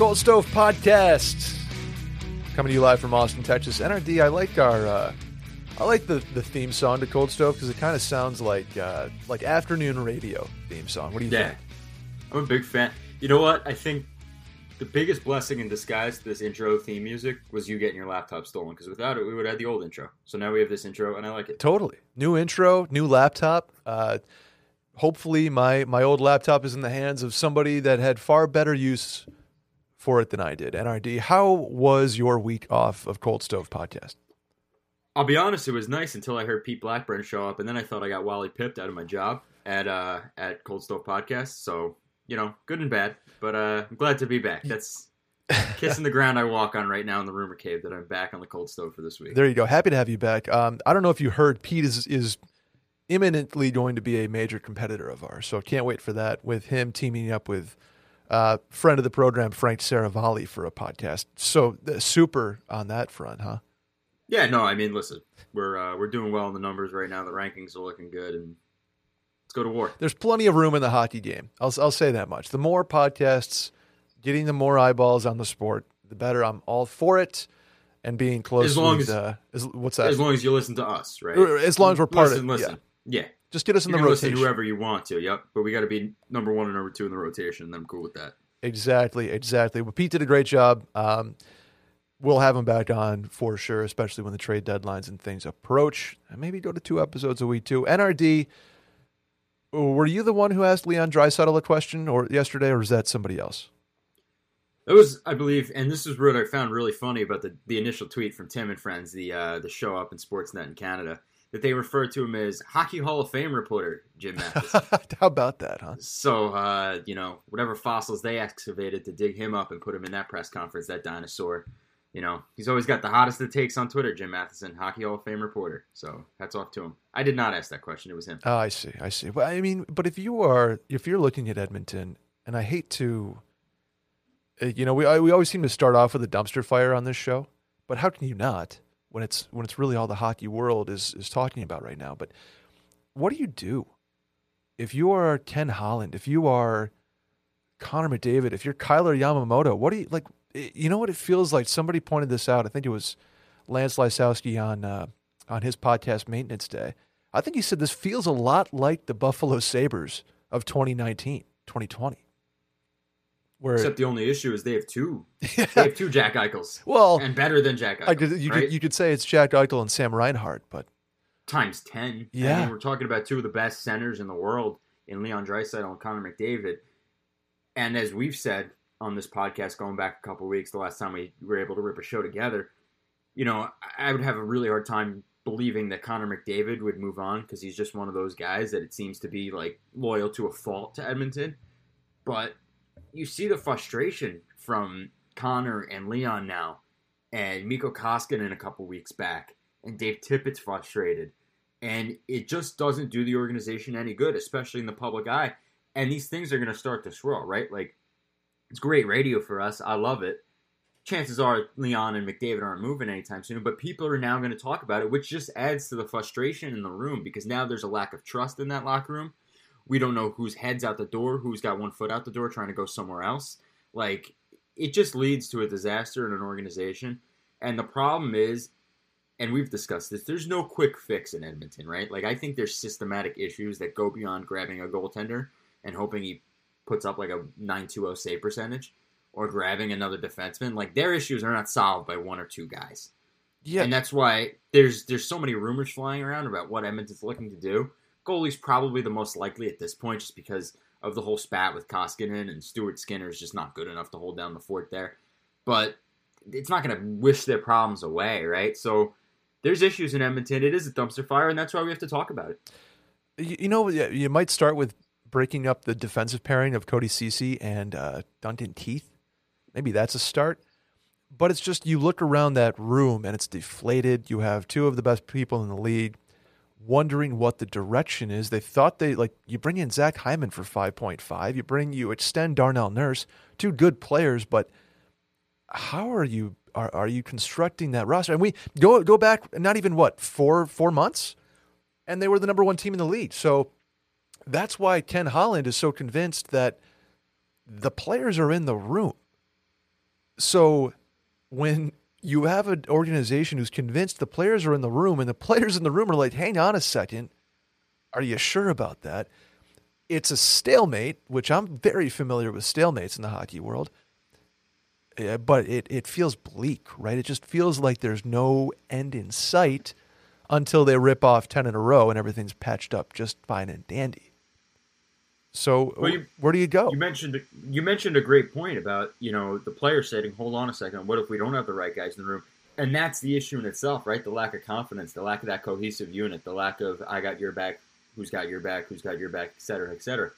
Cold Stove Podcast. Coming to you live from Austin, Texas. NRD, I like our uh, I like the, the theme song to Cold Stove because it kind of sounds like uh, like afternoon radio theme song. What do you Yeah, think? I'm a big fan. You know what? I think the biggest blessing in disguise to this intro theme music was you getting your laptop stolen. Because without it, we would have the old intro. So now we have this intro, and I like it. Totally. New intro, new laptop. Uh, hopefully, my my old laptop is in the hands of somebody that had far better use for it than I did. NRD, how was your week off of Cold Stove Podcast? I'll be honest, it was nice until I heard Pete Blackburn show up, and then I thought I got Wally pipped out of my job at uh, at Cold Stove Podcast. So you know, good and bad, but uh, I'm glad to be back. That's kissing the ground I walk on right now in the rumor cave that I'm back on the cold stove for this week. There you go. Happy to have you back. Um, I don't know if you heard, Pete is is imminently going to be a major competitor of ours, so can't wait for that. With him teaming up with uh, friend of the program Frank Seravalli for a podcast. So uh, super on that front, huh? Yeah, no, I mean, listen, we're uh, we're doing well in the numbers right now. The rankings are looking good, and let's go to war. There's plenty of room in the hockey game. I'll I'll say that much. The more podcasts, getting the more eyeballs on the sport, the better. I'm all for it. And being close As long with, as- uh, as what's that? As long as you listen to us, right? As long as we're part listen, of listen. Yeah, Just get us in you the rotation. whoever you want to. Yep, but we got to be number one and number two in the rotation, and I'm cool with that. Exactly, exactly. Well, Pete did a great job. Um, we'll have him back on for sure, especially when the trade deadlines and things approach. And maybe go to two episodes a week too. NRD, were you the one who asked Leon Draisaitl a question or yesterday, or is that somebody else? It was, I believe, and this is what I found really funny about the, the initial tweet from Tim and friends, the uh, the show up in Sportsnet in Canada, that they refer to him as Hockey Hall of Fame reporter Jim Matheson. How about that, huh? so, uh, you know, whatever fossils they excavated to dig him up and put him in that press conference, that dinosaur, you know, he's always got the hottest of takes on Twitter, Jim Matheson, Hockey Hall of Fame reporter. So, hats off to him. I did not ask that question; it was him. Oh, I see. I see. Well, I mean, but if you are, if you're looking at Edmonton, and I hate to, uh, you know, we I, we always seem to start off with a dumpster fire on this show, but how can you not when it's when it's really all the hockey world is is talking about right now? But what do you do if you are Ken Holland? If you are Connor McDavid? If you're Kailer Yamamoto? What do you like? eh, You know what it feels like? Somebody pointed this out. I think it was Lance Lysowski on uh, on his podcast Maintenance Day. I think he said this feels a lot like the Buffalo Sabres of 2019, 2020. Where Except the only issue is they have two, they have two Jack Eichels, well, and better than Jack Eichel. I could, you right? could you could say it's Jack Eichel and Sam Reinhart, but times 10. Yeah. I mean, we're talking about two of the best centers in the world in Leon Draisaitl and Connor McDavid. And as we've said on this podcast going back a couple weeks, the last time we were able to rip a show together, you know, I would have a really hard time believing that Connor McDavid would move on because he's just one of those guys that it seems to be like loyal to a fault to Edmonton. But you see the frustration from Connor and Leon now, and Mikko Koskinen a couple weeks back, and Dave Tippett's frustrated and it just doesn't do the organization any good, especially in the public eye. And these things are going to start to swirl, right? Like, it's great radio for us. I love it. Chances are Leon and McDavid aren't moving anytime soon, but people are now going to talk about it, which just adds to the frustration in the room because now there's a lack of trust in that locker room. We don't know whose head's out the door, who's got one foot out the door trying to go somewhere else. Like, it just leads to a disaster in an organization. And the problem is, and we've discussed this, there's no quick fix in Edmonton, right? Like I think there's systematic issues that go beyond grabbing a goaltender and hoping he puts up like a 920 save percentage or grabbing another defenseman. Like their issues are not solved by one or two guys. yeah, And that's why there's there's so many rumors flying around about what Edmonton's looking to do. Goalie's probably the most likely at this point just because of the whole spat with Koskinen and Stuart Skinner is just not good enough to hold down the fort there. But it's not going to wish their problems away, right? So there's issues in Edmonton. It is a dumpster fire, and that's why we have to talk about it. you, know you might start with breaking up the defensive pairing of Cody Ceci and uh, Duncan Keith. Maybe that's a start. But it's just you look around that room and it's deflated. You have two of the best people in the league wondering what the direction is. They thought they like you bring in Zach Hyman for five point five. You bring you extend Darnell Nurse, two good players, but how are you are, are you constructing that roster? And we go go back not even what four four months, and they were the number one team in the league. So that's why Ken Holland is so convinced that the players are in the room. So when you have an organization who's convinced the players are in the room and the players in the room are like, hang on a second, are you sure about that? It's a stalemate, which I'm very familiar with stalemates in the hockey world. Yeah, but it, it feels bleak, right? It just feels like there's no end in sight until they rip off 10 in a row and everything's patched up just fine and dandy. So Well, you- where do you go? You mentioned you mentioned a great point about you know the player saying, "Hold on a second, what if we don't have the right guys in the room?" And that's the issue in itself, right? The lack of confidence, the lack of that cohesive unit, the lack of "I got your back," "Who's got your back?" "Who's got your back?" et cetera, et cetera.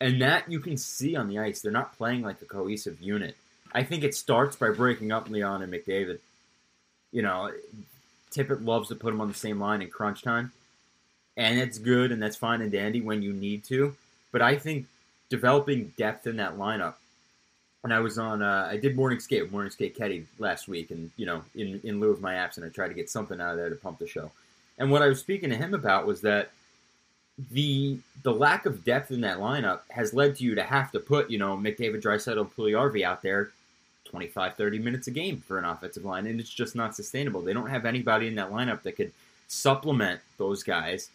And that you can see on the ice. They're not playing like a cohesive unit. I think it starts by breaking up Leon and McDavid. You know, Tippett loves to put them on the same line in crunch time, and it's good and that's fine and dandy when you need to. But I think developing depth in that lineup. And I was on, uh, I did morning skate with morning skate Ketty last week, and you know, in in lieu of my absence, I tried to get something out of there to pump the show. And what I was speaking to him about was that the the lack of depth in that lineup has led to you to have to put, you know, McDavid, Draisaitl, Puljujarvi out there 25, 30 minutes a game for an offensive line, and it's just not sustainable. They don't have anybody in that lineup that could supplement those guys.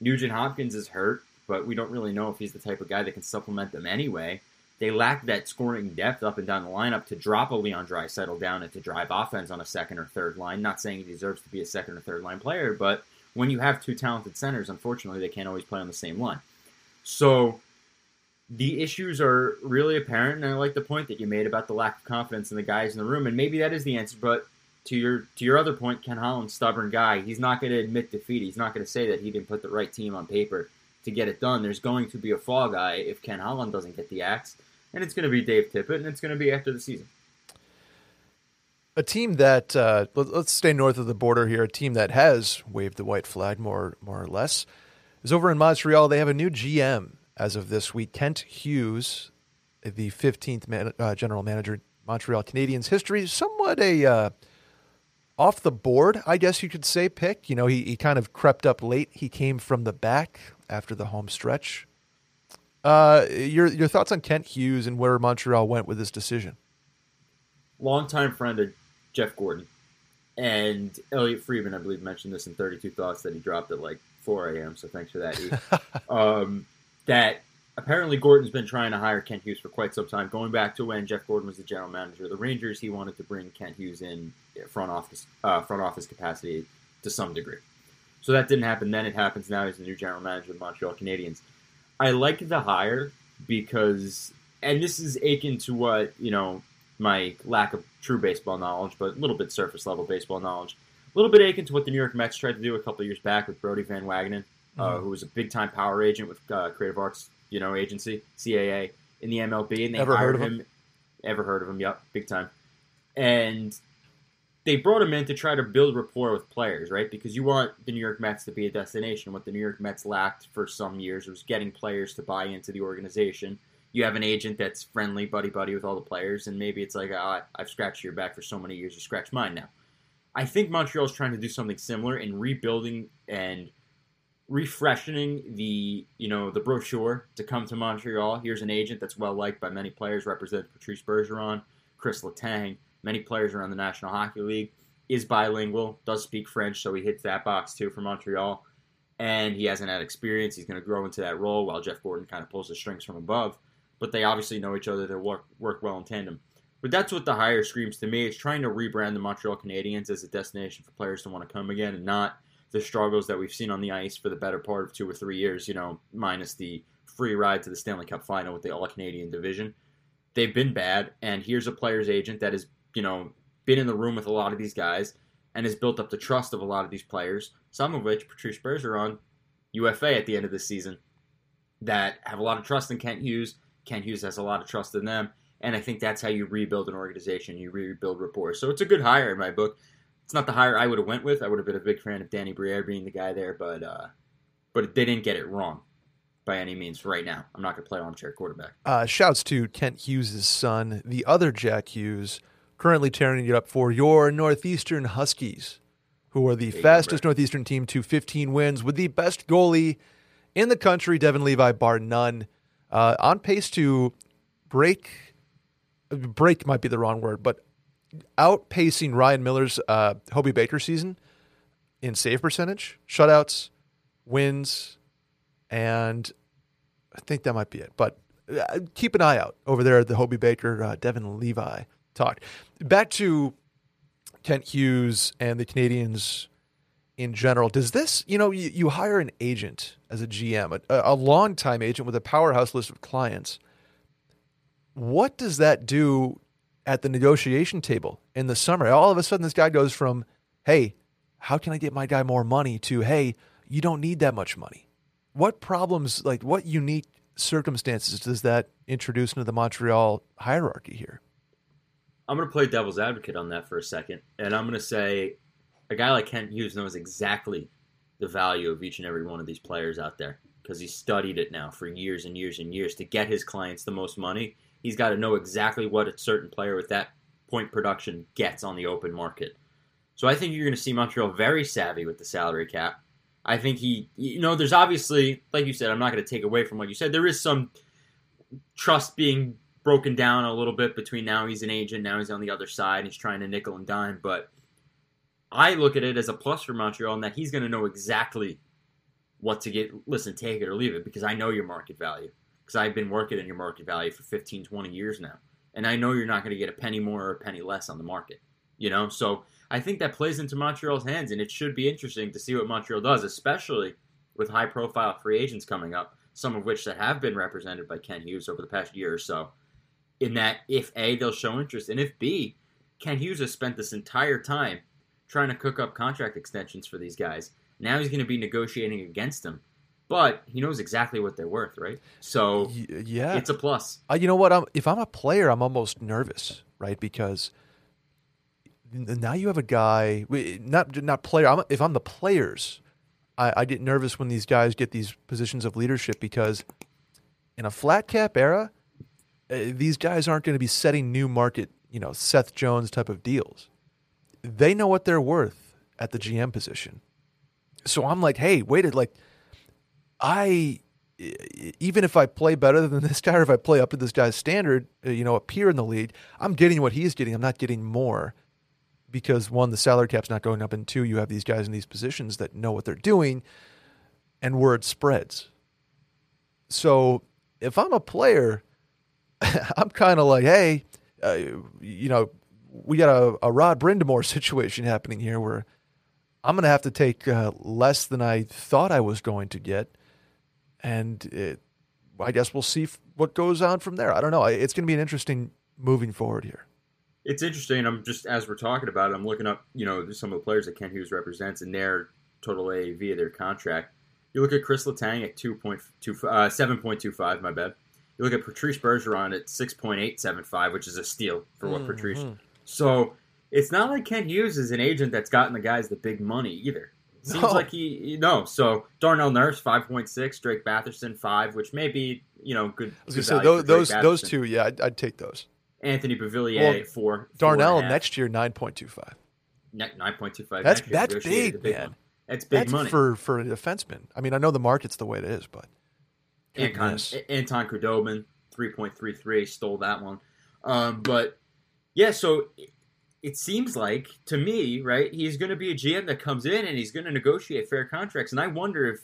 Nugent Hopkins is hurt, but we don't really know if he's the type of guy that can supplement them anyway. They lack that scoring depth up and down the lineup to drop a Leon Draisaitl down and to drive offense on a second or third line. Not saying he deserves to be a second or third line player, but when you have two talented centers, unfortunately, they can't always play on the same line. So the issues are really apparent, and I like the point that you made about the lack of confidence in the guys in the room, and maybe that is the answer. But to your to your other point, Ken Holland, stubborn guy. He's not going to admit defeat. He's not going to say that he didn't put the right team on paper to get it done. There's going to be a fall guy if Ken Holland doesn't get the axe, and it's going to be Dave Tippett, and it's going to be after the season. a team that uh, let, us stay north of the border here. A team that has waved the white flag more more or less is over in Montreal. They have a new GM as of this week. Kent Hughes, the 15th man, uh, general manager, Montreal Canadiens history, somewhat a uh, off the board, I guess you could say. Pick. You know, he he kind of crept up late. He came from the back after the home stretch. Uh, your your thoughts on Kent Hughes and where Montreal went with this decision? longtime friend of Jeff Gorton and Elliotte Friedman, I believe, mentioned this in 32 Thoughts that he dropped at like 4 a.m. So thanks for that. Um, that apparently Gorton's been trying to hire Kent Hughes for quite some time, going back to when Jeff Gorton was the general manager of the Rangers. He wanted to bring Kent Hughes in front office uh, front office capacity to some degree. So that didn't happen then. It happens now. He's the new general manager of the Montreal Canadiens. I like the hire because, and this is akin to what you know my lack of true baseball knowledge, but a little bit surface level baseball knowledge. A little bit akin to what the New York Mets tried to do a couple of years back with Brodie Van Wagenen, uh, Mhm. who was a big time power agent with uh, Creative Arts, you know, agency CAA in the MLB, and they Ever hired heard of him. Ever heard of him? Yep, big time. And they brought him in to try to build rapport with players, right? Because you want the New York Mets to be a destination. What the New York Mets lacked for some years was getting players to buy into the organization. You have an agent that's friendly, buddy buddy with all the players, and maybe it's like, oh, I've scratched your back for so many years, you scratch mine now. I think Montreal's trying to do something similar in rebuilding and refreshing the you know the brochure to come to Montreal. Here's an agent that's well liked by many players, represented Patrice Bergeron, Chris Letang, many players around the National Hockey League. Is bilingual, does speak French, so he hits that box too for Montreal. And he hasn't had experience. He's going to grow into that role while Jeff Gorton kind of pulls the strings from above. But they obviously know each other. They work work well in tandem. But that's what the hire screams to me. It's trying to rebrand the Montreal Canadiens as a destination for players to want to come again, and not the struggles that we've seen on the ice for the better part of two or three years. You know, minus the free ride to the Stanley Cup final with the All Canadian division. They've been bad, and here's a player's agent that has, you know, been in the room with a lot of these guys and has built up the trust of a lot of these players. Some of which Patrice Bergeron, UFA at the end of this season, that have a lot of trust in Kent Hughes. Kent Hughes has a lot of trust in them. And I think that's how you rebuild an organization. You rebuild rapport. So it's a good hire in my book. It's not the hire I would have went with. I would have been a big fan of Danny Briere being the guy there, but uh, but they didn't get it wrong by any means. Right now, I'm not going to play armchair quarterback. Uh, shouts to Kent Hughes' son, the other Jack Hughes, currently tearing it up for your Northeastern Huskies, who are the fastest. Northeastern team to 15 wins with the best goalie in the country, Devon Levi, bar none. Uh, on pace to break, break might be the wrong word, but outpacing Ryan Miller's uh, Hobey Baker season in save percentage, shutouts, wins, and I think that might be it. But uh, keep an eye out over there at the Hobey Baker, uh, Devon Levi talk. Back to Kent Hughes and the Canadiens in general. Does this, you know, you, you hire an agent as a GM, a, a long time agent with a powerhouse list of clients. What does that do at the negotiation table in the summer? All of a sudden, this guy goes from, hey, how can I get my guy more money to, hey, you don't need that much money. What problems, like what unique circumstances does that introduce into the Montreal hierarchy here? I'm going to play devil's advocate on that for a second, and I'm going to say a guy like Kent Hughes knows exactly the value of each and every one of these players out there because he's studied it now for years and years and years to get his clients the most money. He's got to know exactly what a certain player with that point production gets on the open market. So I think you're going to see Montreal very savvy with the salary cap. I think he, you know, there's obviously, like you said, I'm not going to take away from what you said. There is some trust being broken down a little bit between now he's an agent, now he's on the other side, he's trying to nickel and dime. But I look at it as a plus for Montreal in that he's going to know exactly what to get. Listen, take it or leave it because I know your market value because I've been working in your market value for 15, 20 years now. And I know you're not going to get a penny more or a penny less on the market, you know? So I think that plays into Montreal's hands, and it should be interesting to see what Montreal does, especially with high profile free agents coming up, some of which that have been represented by Kent Hughes over the past year or so. In that, if A, they'll show interest, and if B, Kent Hughes has spent this entire time trying to cook up contract extensions for these guys. Now he's going to be negotiating against them but he knows exactly what they're worth, right? So yeah, it's a plus. Uh, you know what? I'm, if I'm a player, I'm almost nervous, right? Because now you have a guy, not not player. I'm, if I'm the players, I, I get nervous when these guys get these positions of leadership because in a flat cap era, these guys aren't going to be setting new market, you know, Seth Jones type of deals. They know what they're worth at the GM position. So I'm like, hey, wait, it like I even if I play better than this guy or if I play up to this guy's standard, uh, you know, a peer in the league, I'm getting what he's getting. I'm not getting more because one, the salary cap's not going up, and two, you have these guys in these positions that know what they're doing, and word spreads. So if I'm a player, I'm kind of like, hey, uh, you know, we got a, a Rod Brind'Amour situation happening here where I'm going to have to take uh, less than I thought I was going to get and it, I guess we'll see what goes on from there. I don't know. It's going to be an interesting moving forward here. It's interesting. I'm just as we're talking about it, I'm looking up, you know, some of the players that Kent Hughes represents and their total AAV of their contract. You look at Chris Letang at 2.2, uh, 7.25, my bad. You look at Patrice Bergeron at 6.875, which is a steal for what mm-hmm. Patrice. So it's not like Kent Hughes is an agent that's gotten the guys the big money either. Seems no. like he no. So Darnell Nurse five point six, Drake Batherson five, which may be you know good. I was gonna say those those, those two, yeah, I'd, I'd, take those. Anthony Beauvillier well, four. Darnell four next year nine point two five. Nine point two five. That's that's big, big, man. One. That's big that's money for for a defenseman. I mean, I know the market's the way it is, but Anton, Anton Khudobin three point three three stole that one. Um, but yeah, so it seems like to me, right, he's going to be a GM that comes in and he's going to negotiate fair contracts. And I wonder if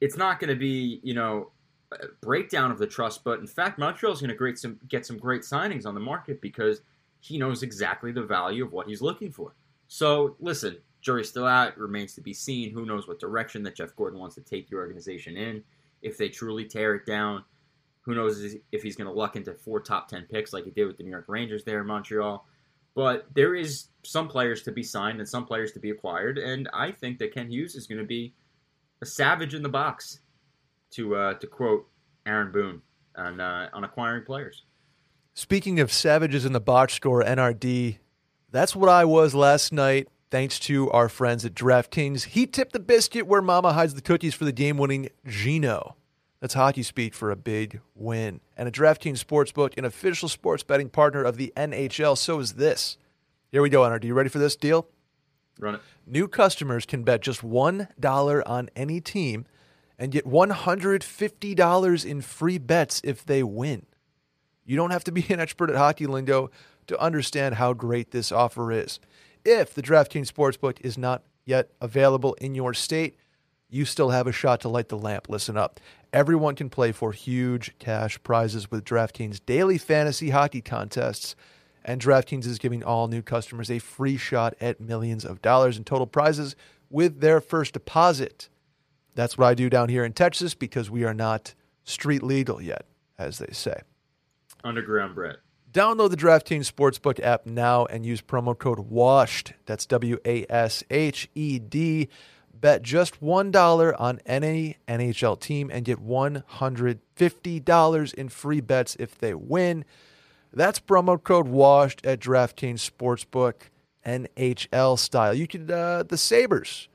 it's not going to be, you know, a breakdown of the trust, but in fact, Montreal's going to some, get some great signings on the market because he knows exactly the value of what he's looking for. So, listen, jury's still out. remains to be seen. Who knows what direction that Jeff Gorton wants to take the organization in? If they truly tear it down, who knows if he's going to luck into four top 10 picks like he did with the New York Rangers there in Montreal. But there is some players to be signed and some players to be acquired, and I think that Kent Hughes is going to be a savage in the box, to uh, to quote Aaron Boone on uh, on acquiring players. Speaking of savages in the box score, NRD, that's what I was last night. Thanks to our friends at DraftKings. He tipped the biscuit where Mama hides the cookies for the game-winning Gino. That's hockey speak for a big win. And a DraftKings Sportsbook, an official sports betting partner of the NHL, so is this. Here we go, Honor. Are you ready for this deal? Run it. New customers can bet just $1 on any team and get $150 in free bets if they win. You don't have to be an expert at hockey lingo. to understand how great this offer is. If the DraftKings Sportsbook is not yet available in your state, you still have a shot to light the lamp. Listen up. Everyone can play for huge cash prizes with DraftKings daily fantasy hockey contests. And DraftKings is giving all new customers a free shot at millions of dollars in total prizes with their first deposit. That's what I do down here in Texas because we are not street legal yet, as they say. Underground Brett. Download the DraftKings Sportsbook app now and use promo code WASHED. That's W A S H E D. Bet just $1 on any NHL team and get $150 in free bets if they win. That's promo code WASHED at DraftKings Sportsbook, NHL style. You could, uh, the Sabres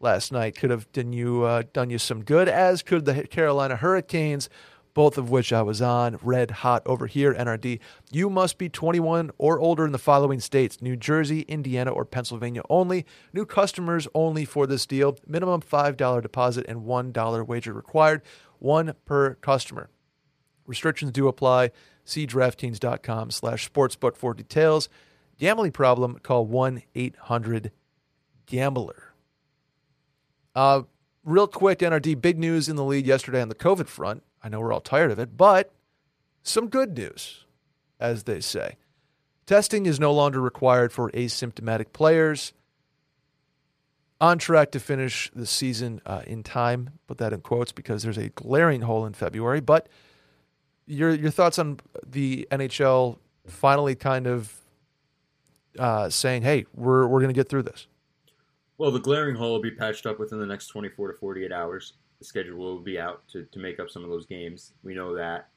last night could have done you, uh, done you some good, as could the Carolina Hurricanes both of which I was on, red hot over here, NRD. You must be 21 or older in the following states New Jersey, Indiana, or Pennsylvania only. New customers only for this deal. Minimum $5 deposit and $1 wager required, one per customer. Restrictions do apply. See DraftKings.com slash sportsbook for details. Gambling problem, call 1 800 Gambler. Uh, real quick, NRD, big news in the league yesterday on the COVID front. I know we're all tired of it, but some good news, as they say. Testing is no longer required for asymptomatic players. On track to finish the season uh, in time, put that in quotes because there's a glaring hole in February. But your your thoughts on the NHL finally kind of uh, saying, "Hey, we're we're going to get through this." Well, the glaring hole will be patched up within the next 24 to 48 hours the schedule will be out to, to make up some of those games. We know that.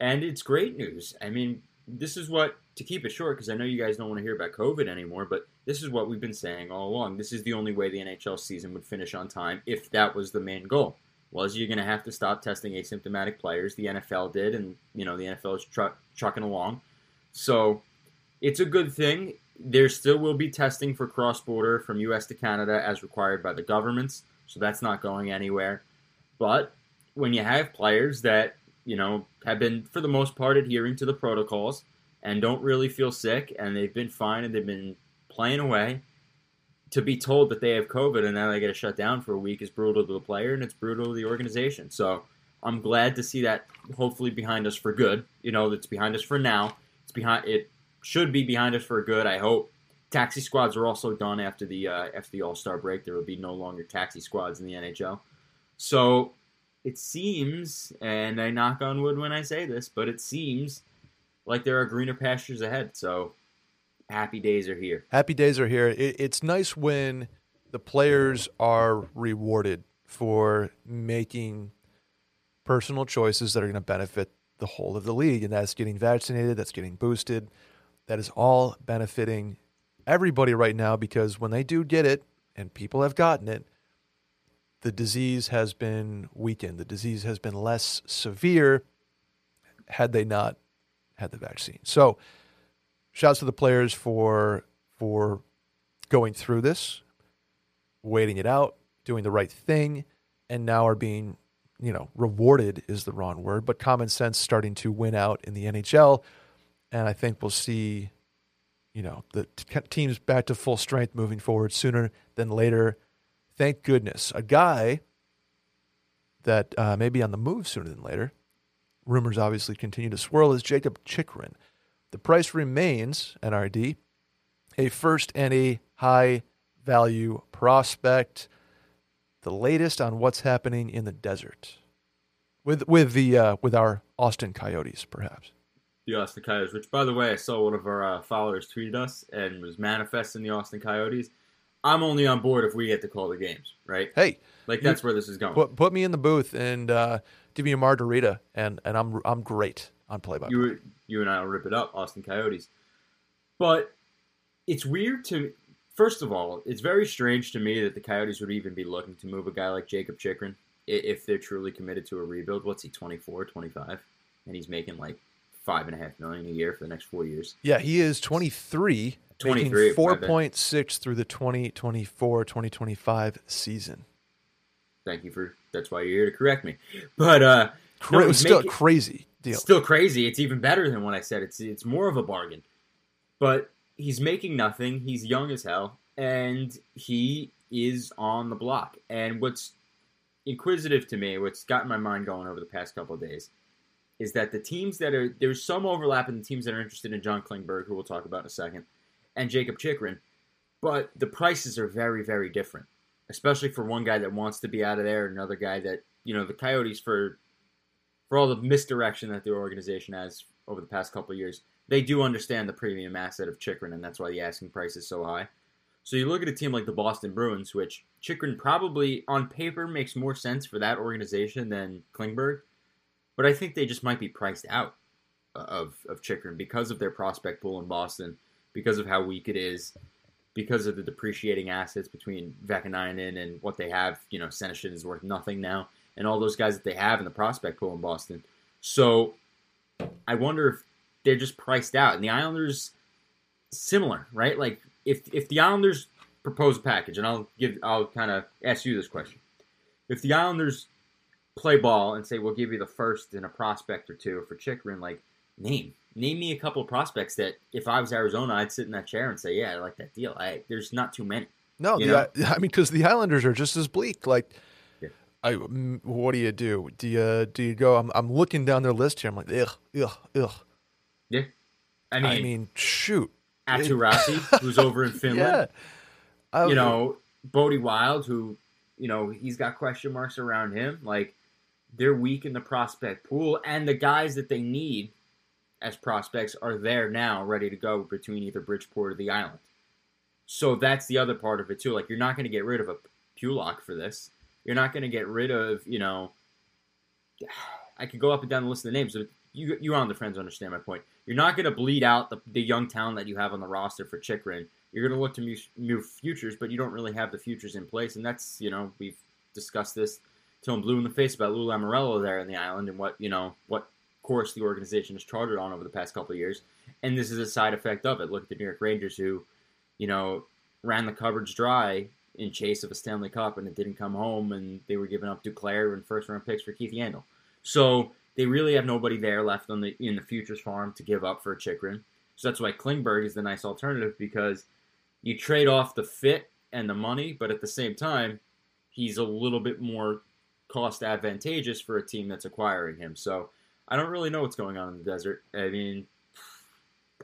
And it's great news. I mean, this is what, to keep it short, because I know you guys don't want to hear about COVID anymore, but this is what we've been saying all along. This is the only way the NHL season would finish on time if that was the main goal. Was you're going to have to stop testing asymptomatic players. The NFL did, and you know the NFL is tr- trucking along. So it's a good thing. There still will be testing for cross border from U.S. to Canada as required by the governments, so that's not going anywhere. But when you have players that, you know, have been, for the most part, adhering to the protocols and don't really feel sick and they've been fine and they've been playing away, to be told that they have COVID and now they get to shut down for a week is brutal to the player and it's brutal to the organization. So I'm glad to see that hopefully behind us for good. You know, it's behind us for now. It's behind. It should be behind us for good. I hope. Taxi squads are also done after the uh, after the All Star break. There will be no longer taxi squads in the NHL. So it seems, and I knock on wood when I say this, but it seems like there are greener pastures ahead. So happy days are here. Happy days are here. It, it's nice when the players are rewarded for making personal choices that are going to benefit the whole of the league. And that's getting vaccinated, that's getting boosted. That is all benefiting everybody right now because when they do get it, and people have gotten it, the disease has been weakened. The disease has been less severe had they not had the vaccine. So, shouts to the players for for going through this, waiting it out, doing the right thing, and now are being, you know, rewarded is the wrong word, but common sense starting to win out in the NHL. And I think we'll see, you know, the t- teams back to full strength moving forward sooner than later thank goodness. A guy that uh, may be on the move sooner than later, rumors obviously continue to swirl, is Jakob Chychrun. The price remains, NRD, a first and a high value prospect. The latest on what's happening in the desert with with the uh, with our Austin Coyotes, perhaps. The Austin Coyotes, which by the way, I saw one of our uh, followers tweeted us and was manifesting the Austin Coyotes. I'm only on board if we get to call the games, right? Hey, like that's you, where this is going. Put, put me in the booth and uh, give me a margarita, and, and I'm I'm great on play by. You you and I will rip it up, Austin Coyotes. But it's weird to first of all, it's very strange to me that the Coyotes would even be looking to move a guy like Jakob Chychrun if they're truly committed to a rebuild. What's he, 24, 25? And he's making like five and a half million a year for the next four years. Yeah, he is 23 23 4.6 through the 2024-2025 season. Thank you for that's why you're here to correct me. But uh Cra- no, still crazy deal. Still crazy. It's even better than what I said. It's it's more of a bargain. but he's making nothing. He's young as hell, and he is on the block. And what's inquisitive to me, what's gotten my mind going over the past couple of days, is that the teams that are there's some overlap in the teams that are interested in John Klingberg, who we'll talk about in a second, and Jakob Chychrun, but the prices are very, very different. Especially for one guy that wants to be out of there, and another guy that you know the Coyotes for for all the misdirection that their organization has over the past couple of years, they do understand the premium asset of Chychrun, and that's why the asking price is so high. So you look at a team like the Boston Bruins, which Chychrun probably on paper makes more sense for that organization than Klingberg, but I think they just might be priced out uh, of of Chychrun because of their prospect pool in Boston, because of how weak it is, because of the depreciating assets between Vaakanainen and what they have. You know, Senyshyn is worth nothing now, and all those guys that they have in the prospect pool in Boston. So I wonder if they're just priced out, and the Islanders similar, right? Like if if the Islanders propose a package, and I'll give I'll kind of ask you this question: If the Islanders play ball and say we'll give you the first and a prospect or two for Chychrun, like name name me a couple of prospects that if I was Arizona, I'd sit in that chair and say, yeah, I like that deal. I, there's not too many. No, the, I mean, because the Islanders are just as bleak. Like, Yeah. I, mm, what do you do? Do you do you go? I'm, I'm looking down their list here. I'm like, ugh, ugh, ugh. Yeah, I mean, I mean, shoot. Aatu Räty, who's over in Finland. Yeah. I- you know, Bode Wilde, who, you know, he's got question marks around him. Like, they're weak in the prospect pool, and the guys that they need as prospects are there now, ready to go between either Bridgeport or the island. So that's the other part of it too. Like, you're not going to get rid of a Pulock for this. You're not going to get rid of, you know, I could go up and down the list of the names. But you, you on the friends understand my point. You're not going to bleed out the, the young talent that you have on the roster for Chychrun. You're going to look to move, move futures, but you don't really have the futures in place. And that's, you know, we've discussed this I'm blue in the face about Lou Lamoriello there in the island and what, you know, what course the organization has charted on over the past couple of years. And this is a side effect of it. Look at the New York Rangers who, you know, ran the cupboards dry in chase of a Stanley Cup and it didn't come home and they were giving up Duclair and first round picks for Keith Yandle. So they really have nobody there left on the in the futures farm to give up for Chychrun. So that's why Klingberg is the nice alternative because you trade off the fit and the money, but at the same time, he's a little bit more cost advantageous for a team that's acquiring him. So I don't really know what's going on in the desert. I mean,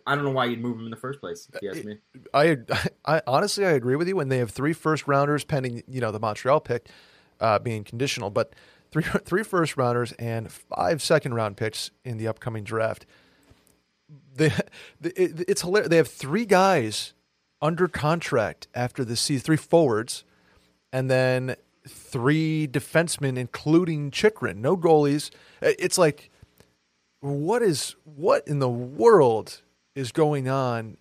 I don't know why you'd move him in the first place. If you ask me, I, I honestly I agree with you when they have three first rounders pending, you know, the Montreal pick uh, being conditional, but three three first rounders and five second round picks in the upcoming draft. They, it, it's hilarious. They have three guys under contract after the season, three forwards, and then three defensemen, including Chychrun. No goalies. It's like, what is what in the world is going on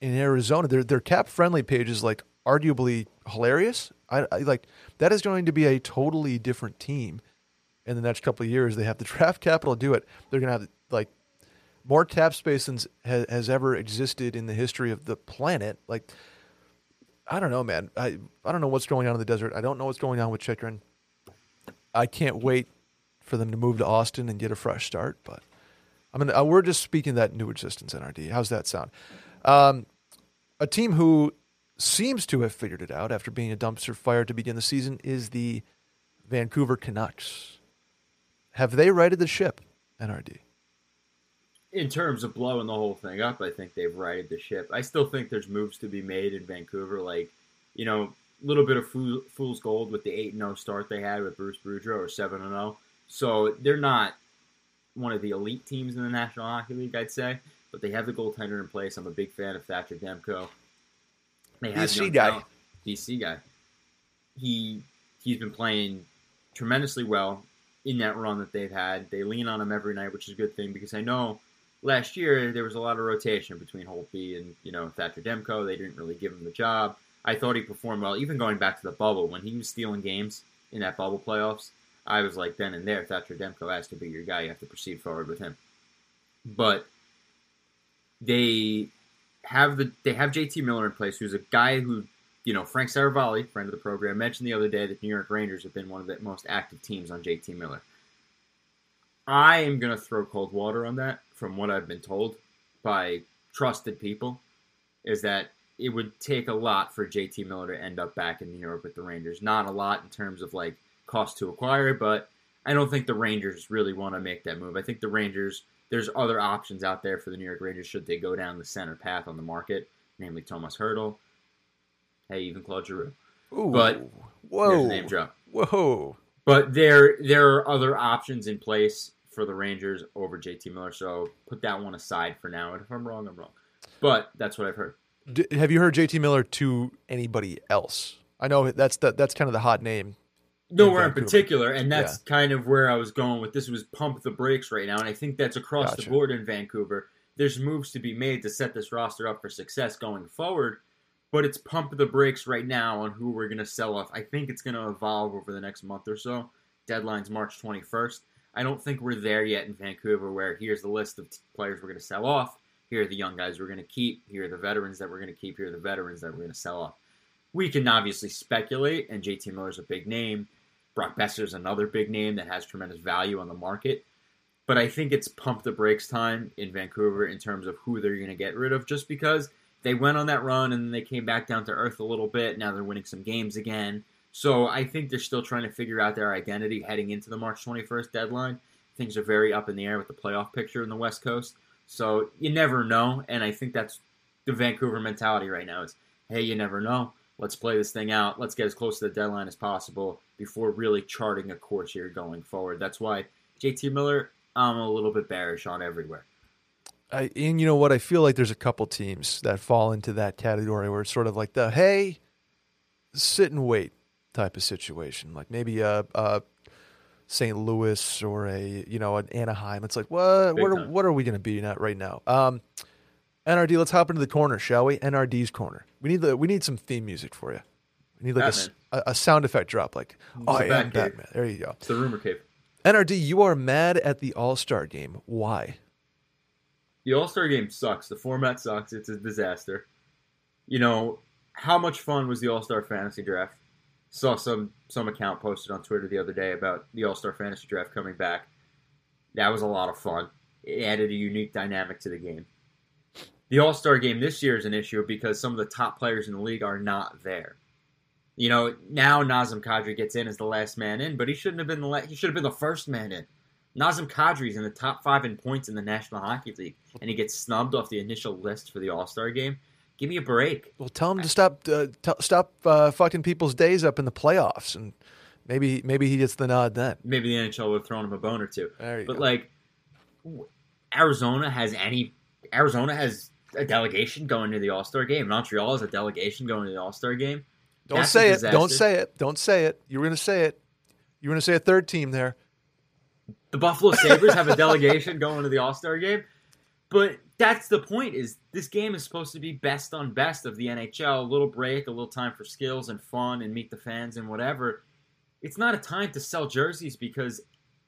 in Arizona? Their their cap friendly page is like arguably hilarious. I, I like that is going to be a totally different team in the next couple of years. They have the draft capital to do it. They're going to have like more cap space than has, has ever existed in the history of the planet. Like I don't know, man. I I don't know what's going on in the desert. I don't know what's going on with Chychrun. I can't wait for them to move to Austin and get a fresh start. But I mean, uh, we're just speaking that new existence, NRD. How's that sound? Um, a team who seems to have figured it out after being a dumpster fire to begin the season is the Vancouver Canucks. Have they righted the ship, NRD? In terms of blowing the whole thing up, I think they've righted the ship. I still think there's moves to be made in Vancouver, like you know, a little bit of fool, fool's gold with the eight and zero start they had with Bruce Boudreau or seven and zero. So they're not one of the elite teams in the National Hockey League, I'd say, but they have the goaltender in place. I'm a big fan of Thatcher Demko. They have DC guy. talent. DC guy. He he's been playing tremendously well in that run that they've had. They lean on him every night, which is a good thing because I know last year there was a lot of rotation between Holtby and you know Thatcher Demko. They didn't really give him the job. I thought he performed well, even going back to the bubble when he was stealing games in that bubble playoffs. I was like then and there, Thatcher Demko has to be your guy. You have to proceed forward with him. But they have the they have JT Miller in place, who's a guy who you know Frank Seravalli, friend of the program, mentioned the other day that New York Rangers have been one of the most active teams on JT Miller. I am going to throw cold water on that from what I've been told by trusted people is that it would take a lot for JT Miller to end up back in New York with the Rangers. Not a lot in terms of like cost to acquire, but I don't think the Rangers really want to make that move. I think the Rangers, there's other options out there for the New York Rangers should they go down the center path on the market, namely Tomas Hertl, Hey, even Claude Giroux. Ooh, But whoa, name drop. whoa. But there there are other options in place for the Rangers over JT Miller, so put that one aside for now. And if I'm wrong, I'm wrong. But that's what I've heard. D- have you heard JT Miller to anybody else? I know that's the, that's kind of the hot name. Nowhere in particular, and that's kind of where I was going with this was pump the brakes right now, and I think that's across Gotcha. the board in Vancouver. There's moves to be made to set this roster up for success going forward, but it's pump the brakes right now on who we're going to sell off. I think it's going to evolve over the next month or so. Deadline's March 21st. I don't think we're there yet in Vancouver where here's the list of players we're going to sell off. Here are the young guys we're going to keep. Here are the veterans that we're going to keep. Here are the veterans that we're going to sell off. We can obviously speculate, and JT Miller's a big name. Brock Boeser's another big name that has tremendous value on the market. But I think it's pump the brakes time in Vancouver in terms of who they're going to get rid of just because they went on that run and then they came back down to earth a little bit. Now they're winning some games again. So I think they're still trying to figure out their identity heading into the March 21st deadline. Things are very up in the air with the playoff picture in the West Coast. So you never know. And I think that's the Vancouver mentality right now is, hey, you never know. Let's play this thing out. Let's get as close to the deadline as possible before really charting a course here going forward. That's why JT Miller, I'm a little bit bearish on everywhere. I, and you know what? I feel like there's a couple teams that fall into that category where it's sort of like the hey, sit and wait type of situation. Like maybe a, a St. Louis or a you know an Anaheim. It's like what Big what are, time. what are we going to be at right now? Um, NRD, let's hop into the corner, shall we? NRD's corner. We need the we need some theme music for you. We need like a sound effect drop, like oh, I am Batman. There you go. It's the rumor cave. NRD, you are mad at the All Star game. Why? The All Star game sucks. The format sucks. It's a disaster. You know, how much fun was the All Star Fantasy Draft? Saw some some account posted on Twitter the other day about the All Star Fantasy Draft coming back. That was a lot of fun. It added a unique dynamic to the game. The All Star game this year is an issue because some of the top players in the league are not there. You know, now Nazem Kadri gets in as the last man in, but he shouldn't have been the he should have been the first man in. Nazem Kadri's in the top five in points in the National Hockey League, and he gets snubbed off the initial list for the All Star game. Give me a break. Well, tell him to stop uh, t- stop uh, fucking people's days up in the playoffs, and maybe maybe he gets the nod then. Maybe the NHL would have thrown him a bone or two. But go. like, Arizona has any Arizona has a delegation going to the All Star game. Montreal has a delegation going to the All Star game. don't that's say it. Don't say it. Don't say it. You were gonna say it. You were gonna say a third team there. The Buffalo Sabres have a delegation going to the All Star game. But that's the point is this game is supposed to be best on best of the NHL, a little break, a little time for skills and fun and meet the fans and whatever. It's not a time to sell jerseys because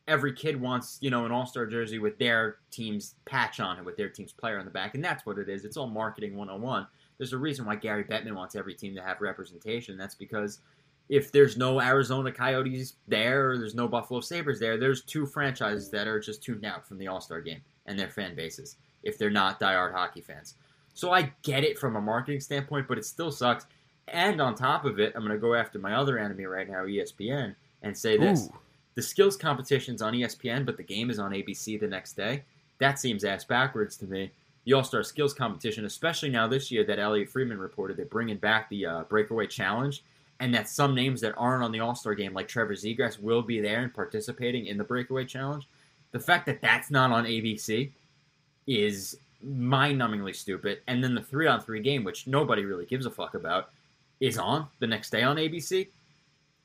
every kid wants, you know, an all-star jersey with their team's patch on it, with their team's player on the back, and that's what it is. It's all marketing 101. There's a reason why Gary Bettman wants every team to have representation. That's because if there's no Arizona Coyotes there or there's no Buffalo Sabres there, there's two franchises that are just tuned out from the All Star game and their fan bases if they're not diehard hockey fans. So I get it from a marketing standpoint, but it still sucks. And on top of it, I'm going to go after my other enemy right now, ESPN, and say this. Ooh. The skills competition's on ESPN, but the game is on ABC the next day. That seems ass backwards to me. The All Star Skills Competition, especially now this year that Elliotte Friedman reported, they're bringing back the uh, Breakaway Challenge, and that some names that aren't on the All Star game, like Trevor Zegras, will be there and participating in the Breakaway Challenge. The fact that that's not on ABC is mind-numbingly stupid. And then the three-on-three game, which nobody really gives a fuck about, is on the next day on ABC.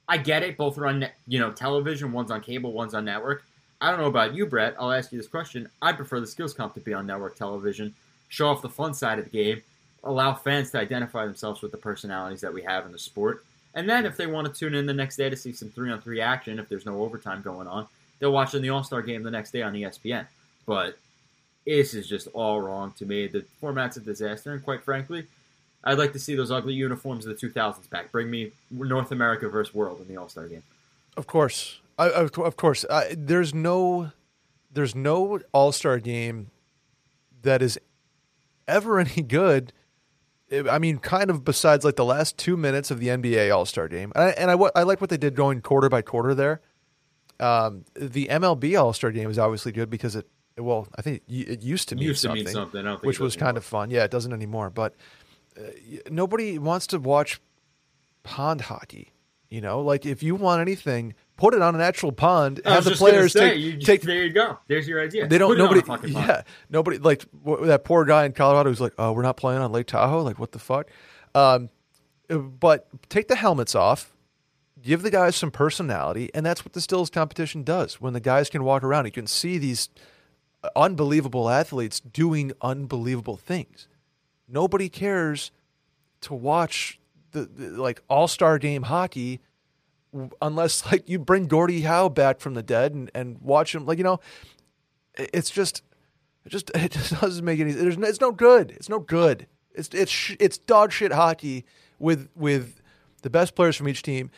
I get it; both are on you know television. One's on cable, one's on network. I don't know about you, Brett. I'll ask you this question. I prefer the skills comp to be on network television, show off the fun side of the game, allow fans to identify themselves with the personalities that we have in the sport. And then if they want to tune in the next day to see some three on three action, if there's no overtime going on, they'll watch in the All Star game the next day on ESPN. But this is just all wrong to me. The format's a disaster, and quite frankly, I'd like to see those ugly uniforms of the 2000s back. Bring me North America versus World in the All Star game. Of course, I, of, of course. I, there's no, there's no All Star game that is ever any good. I mean, kind of besides like the last two minutes of the NBA All Star game, and I, and I, I like what they did going quarter by quarter there. Um, the MLB All Star game is obviously good because it, well, I think it, used to mean Used to something, mean something, I don't think which was does kind of fun. Yeah, it doesn't anymore, but uh, nobody wants to watch pond hockey. You know, like if you want anything, put it on an actual pond. Have the players say, take you just- take There you go. There's your idea. they don't. Put nobody. a fucking pond. yeah. Nobody. Like that poor guy in Colorado who's like, "Oh, we're not playing on Lake Tahoe." Like, what the fuck? Um, but take the helmets off. Give the guys some personality, and that's what the skills competition does. When the guys can walk around, you can see these unbelievable athletes doing unbelievable things. Nobody cares to watch the, the like all star game hockey unless like you bring Gordie Howe back from the dead and, and watch him like you know it's just it just it just doesn't make any there's it's no good. It's no good. It's it's it's dog shit hockey with with the best players from each team.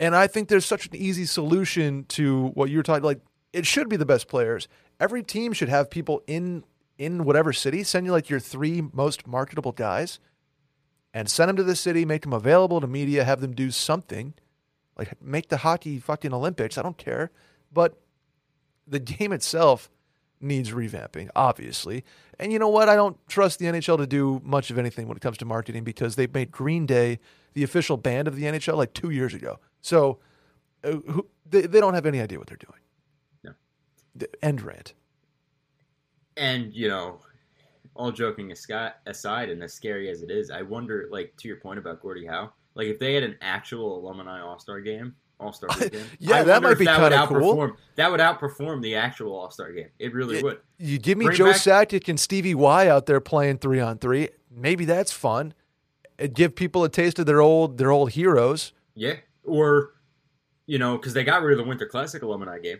And I think there's such an easy solution to what you were talking like it should be the best players every team should have people in in whatever city send you like your three most marketable guys and send them to the city make them available to media have them do something like make the hockey fucking Olympics. I don't care, but the game itself needs revamping, obviously. And you know what? I don't trust the NHL to do much of anything when it comes to marketing because they made Green Day the official band of the NHL like two years ago. So uh, who, they, they don't have any idea what they're doing. End rant. And you know, all joking aside, and as scary as it is, I wonder, like to your point about Gordie Howe, like if they had an actual alumni All Star game, All Star weekend, Yeah, that might be would kinda cool. outperform- That would outperform the actual All Star game. It really It- would. You give me Bring Joe back- Sakic and Stevie Y out there playing three on three. Maybe that's fun. It give people a taste of their old their old heroes. Yeah, or you know, because they got rid of the Winter Classic alumni game,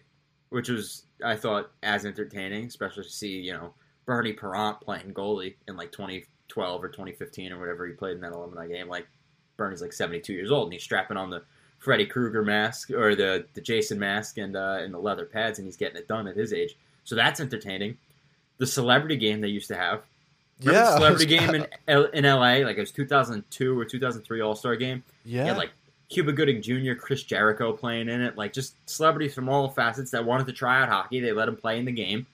which was I thought as entertaining, especially to see you know Bernie Parent playing goalie in like 2012 or 2015 or whatever he played in that alumni game. Like Bernie's like 72 years old and he's strapping on the Freddy Krueger mask or the the Jason mask and uh, and the leather pads and he's getting it done at his age. So that's entertaining. The celebrity game they used to have. Remember yeah, the celebrity game in L- in LA, like it was 2002 or 2003 All Star game. yeah. Like Cuba Gooding Jr., Chris Jericho playing in it, like just celebrities from all facets that wanted to try out hockey. They let them play in the game.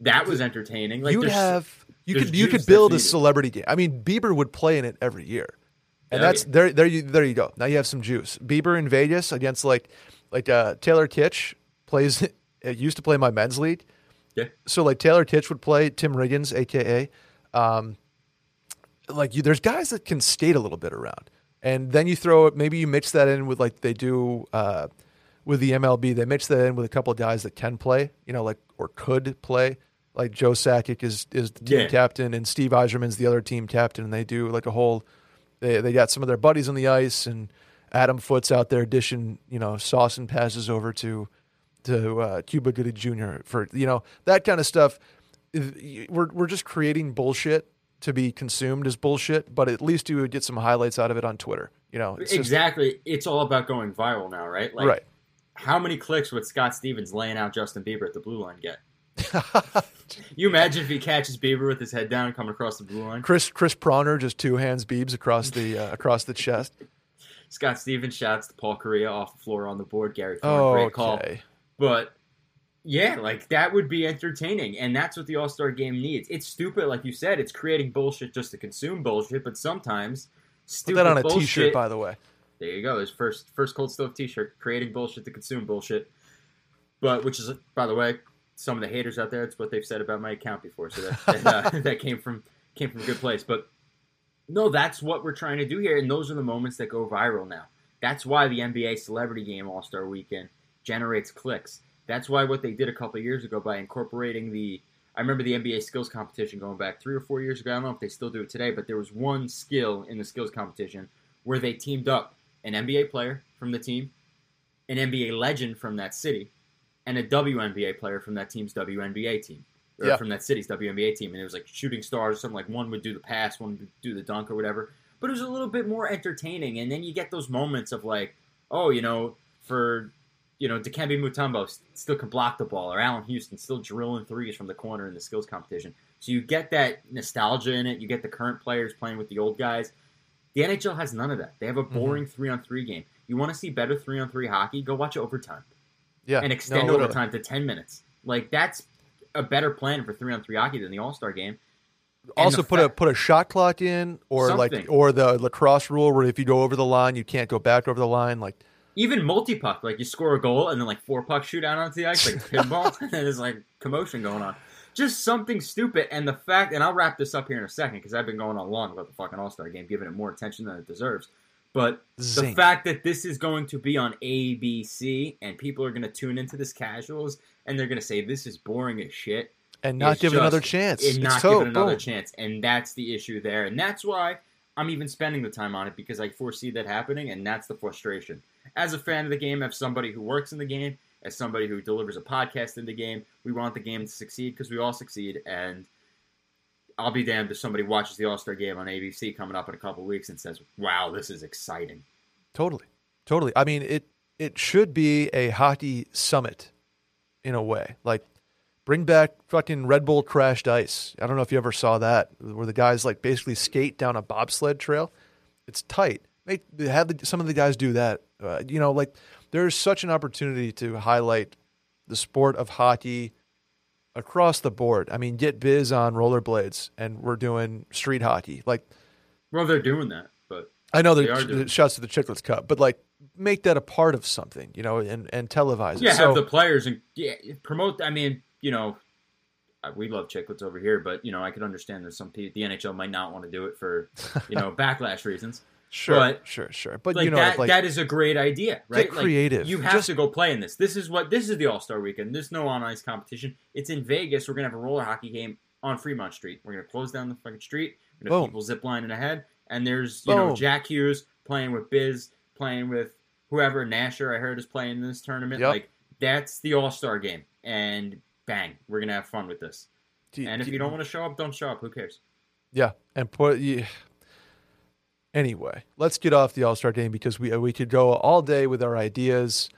That was entertaining. Like you'd have you could you could build a celebrity game. I mean, Bieber would play in it every year, and Yeah, that's yeah. there. There you there you go. Now you have some juice. Bieber in Vegas against like like uh, Taylor Kitsch plays. It used to play my men's league. Yeah. So like Taylor Kitsch would play Tim Riggins, aka. Um, like you, there's guys that can skate a little bit around, and then you throw it. Maybe you mix that in with like they do uh, with the MLB. They mix that in with a couple of guys that can play, you know, like or could play. Like Joe Sakic is is the team Yeah. captain, and Steve Yzerman's the other team captain, and they do like a whole. They they got some of their buddies on the ice, and Adam Foote's out there dishing, you know, sauce and passes over to to uh, Cuba Gooding Jr. for you know that kind of stuff. We're we're just creating bullshit to be consumed as bullshit, but at least you would get some highlights out of it on Twitter. You know, it's just- exactly. It's all about going viral now, right? Like, right. How many clicks would Scott Stevens laying out Justin Bieber at the blue line get? You imagine if he catches Bieber with his head down coming across the blue line. Chris Chris Pronger just two hands Beebs across the uh, across the chest. Scott Stevens shouts to Paul Kariya off the floor on the board. Gary Thorne, Oh, great call. okay. But yeah, like that would be entertaining, and that's what the All Star Game needs. It's stupid, like you said. It's creating bullshit just to consume bullshit, but sometimes Put stupid that on a bullshit. T-shirt, by the way. There you go. His first first cold stove T-shirt, creating bullshit to consume bullshit. But which is, by the way, some of the haters out there. It's what they've said about my account before, so that that, uh, that came from came from a good place. But no, that's what we're trying to do here, and those are the moments that go viral now. That's why the NBA Celebrity Game All Star Weekend generates clicks. That's why what they did a couple of years ago by incorporating the. I remember the NBA skills competition going back three or four years ago. I don't know if they still do it today, but there was one skill in the skills competition where they teamed up an NBA player from the team, an NBA legend from that city, and a WNBA player from that team's WNBA team. Or Yeah. from that city's WNBA team. And it was like shooting stars or something like one would do the pass, one would do the dunk or whatever. But it was a little bit more entertaining. And then you get those moments of like, oh, you know, for you know, Dikembe Mutombo still can block the ball, or Allan Houston still drilling threes from the corner in the skills competition. So you get that nostalgia in it. You get the current players playing with the old guys. The NHL has none of that. They have a Mm-hmm. boring three on three game. You want to see better three on three hockey? Go watch overtime Yeah, and extend literally. overtime to ten minutes. Like that's a better plan for three on three hockey than the All Star game. And Also, put a put a shot clock in, or Something. like, or the lacrosse rule where if you go over the line, you can't go back over the line. Like, even multi puck, like you score a goal and then like four puck shoot out onto the ice, like pinball, and there's like commotion going on. Just something stupid. And the fact, and I'll wrap this up here in a second because I've been going on long about the fucking All Star game, giving it more attention than it deserves. But the fact that this is going to be on ABC and people are going to tune into this casuals and they're going to say this is boring as shit and not give it another chance. and not so, give it another boom. chance. And that's the issue there. And that's why I'm even spending the time on it because I foresee that happening, and that's the frustration. As a fan of the game, as somebody who works in the game, as somebody who delivers a podcast in the game, we want the game to succeed because we all succeed. And I'll be damned if somebody watches the All Star game on ABC coming up in a couple weeks and says, "Wow, this is exciting." Totally, totally. I mean, it it should be a hockey summit in a way. Like, bring back fucking Red Bull crashed ice. I don't know if you ever saw that, where the guys like basically skate down a bobsled trail. It's tight. Make have the, some of the guys do that. Uh, you know, like there's such an opportunity to highlight the sport of hockey across the board. I mean, get biz on rollerblades, and we're doing street hockey. Like, Well, they're doing that, but I know They the, are the shots to the Chicklets Cup, but like make that a part of something, you know, and and televise it. Yeah, so, have the players and yeah, promote. I mean, you know, we love chicklets over here, but you know, I could understand there's some people the NHL might not want to do it for you know backlash reasons. Sure, but- sure, sure. But like you know, that, like that is a great idea, right? Like, creative. you have Just- to go play in this. This is what this is the All Star Weekend. There's no on ice competition. It's in Vegas. We're gonna have a roller hockey game on Fremont Street. We're gonna close down the fucking street. We're gonna have Boom. people zip lining ahead, and there's you know Jack Hughes playing with Biz, playing with whoever Nasher I heard is playing in this tournament. Yep. Like that's the All Star game, and bang, we're gonna have fun with this. do- And if do- you don't want to show up, don't show up. Who cares? yeah, and put you. Anyway, let's get off the All Star game because we we could go all day with our ideas,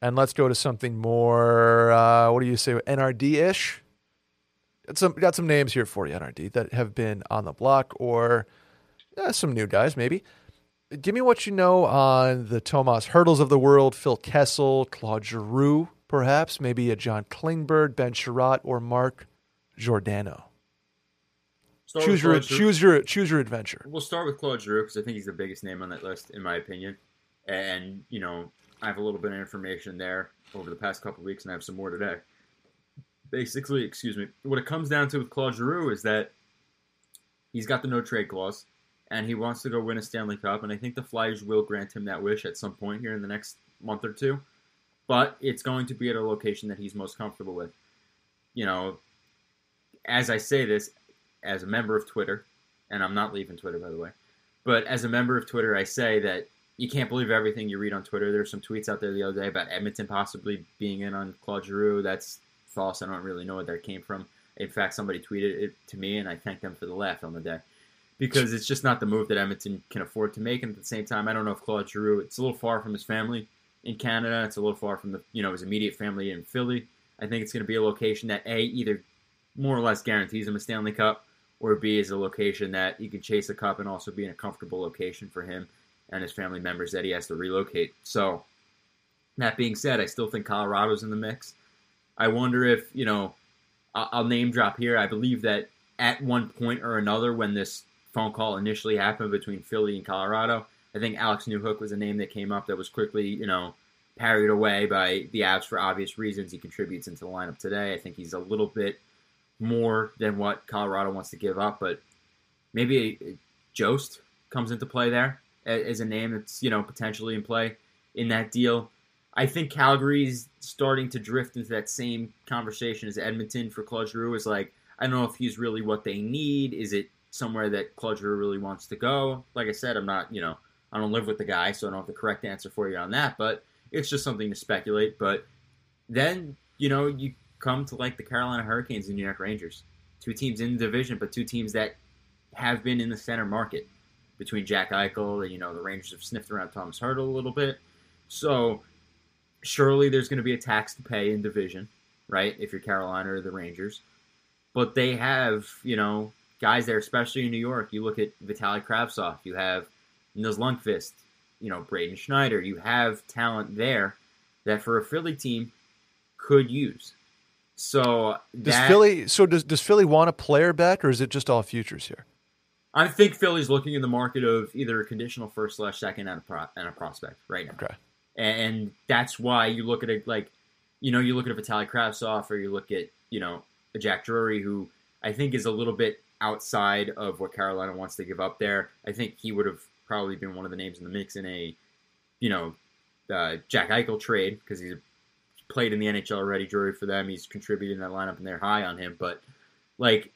and let's go to something more. Uh, what do you say, NRD ish? Got some got some names here for you, NRD, that have been on the block or uh, some new guys maybe. Give me what you know on the Tomas Hertls of the world, Phil Kessel, Claude Giroux, perhaps maybe a John Klingberg, Ben Chiarot, or Mark Giordano. Start Choose your choose your choose your adventure. We'll start with Claude Giroux because I think he's the biggest name on that list, in my opinion. And you know, I have a little bit of information there over the past couple weeks, and I have some more today. Basically, excuse me, what it comes down to with Claude Giroux is that he's got the no trade clause, and he wants to go win a Stanley Cup, and I think the Flyers will grant him that wish at some point here in the next month or two. But it's going to be at a location that he's most comfortable with. You know, as I say this, as a member of Twitter, and I'm not leaving Twitter by the way, but as a member of Twitter, I say that you can't believe everything you read on Twitter. There's some tweets out there the other day about Edmonton possibly being in on Claude Giroux. That's false. I don't really know where that came from. In fact, somebody tweeted it to me, and I thanked them for the laugh on the day because it's just not the move that Edmonton can afford to make. And at the same time, I don't know if Claude Giroux. It's a little far from his family in Canada. It's a little far from the you know his immediate family in Philly. I think it's going to be a location that a either more or less guarantees him a Stanley Cup, or B is a location that he can chase a cup and also be in a comfortable location for him and his family members that he has to relocate. So, that being said, I still think Colorado's in the mix. I wonder if you know, I'll name drop here. I believe that at one point or another, when this phone call initially happened between Philly and Colorado, I think Alex Newhook was a name that came up that was quickly, you know, parried away by the Avs for obvious reasons. He contributes into the lineup today. I think he's a little bit more than what Colorado wants to give up, but maybe Jost comes into play there as a name that's you know potentially in play in that deal. I think Calgary's starting to drift into that same conversation as Edmonton for Claude Giroux. Is like I don't know if he's really what they need. Is it somewhere that Claude Giroux really wants to go? Like I said, I'm not you know I don't live with the guy, so I don't have the correct answer for you on that. But it's just something to speculate. But then you know you come to like the Carolina Hurricanes and New York Rangers, two teams in the division, but two teams that have been in the center market between Jack Eichel and you know the Rangers have sniffed around Tomas Hertl a little bit. So surely there's going to be a tax to pay in division, right? If you're Carolina or the Rangers. but they have you know guys there, especially in New York. You look at Vitaly Kravtsov, you have Nils Lundkvist, you know Braden Schneider. You have talent there that for a Philly team could use. So Does that, Philly? So does does Philly want a player back, or is it just all futures here? I think Philly's looking in the market of either a conditional first slash second and a pro, and a prospect right now. Okay. and that's why you look at it like, you know, you look at a Vitaly Kravtsov or you look at you know a Jack Drury who I think is a little bit outside of what Carolina wants to give up there. I think he would have probably been one of the names in the mix in a, you know, uh, Jack Eichel trade because he's played in the NHL already. Drury for them, he's contributed in that lineup and they're high on him. But like,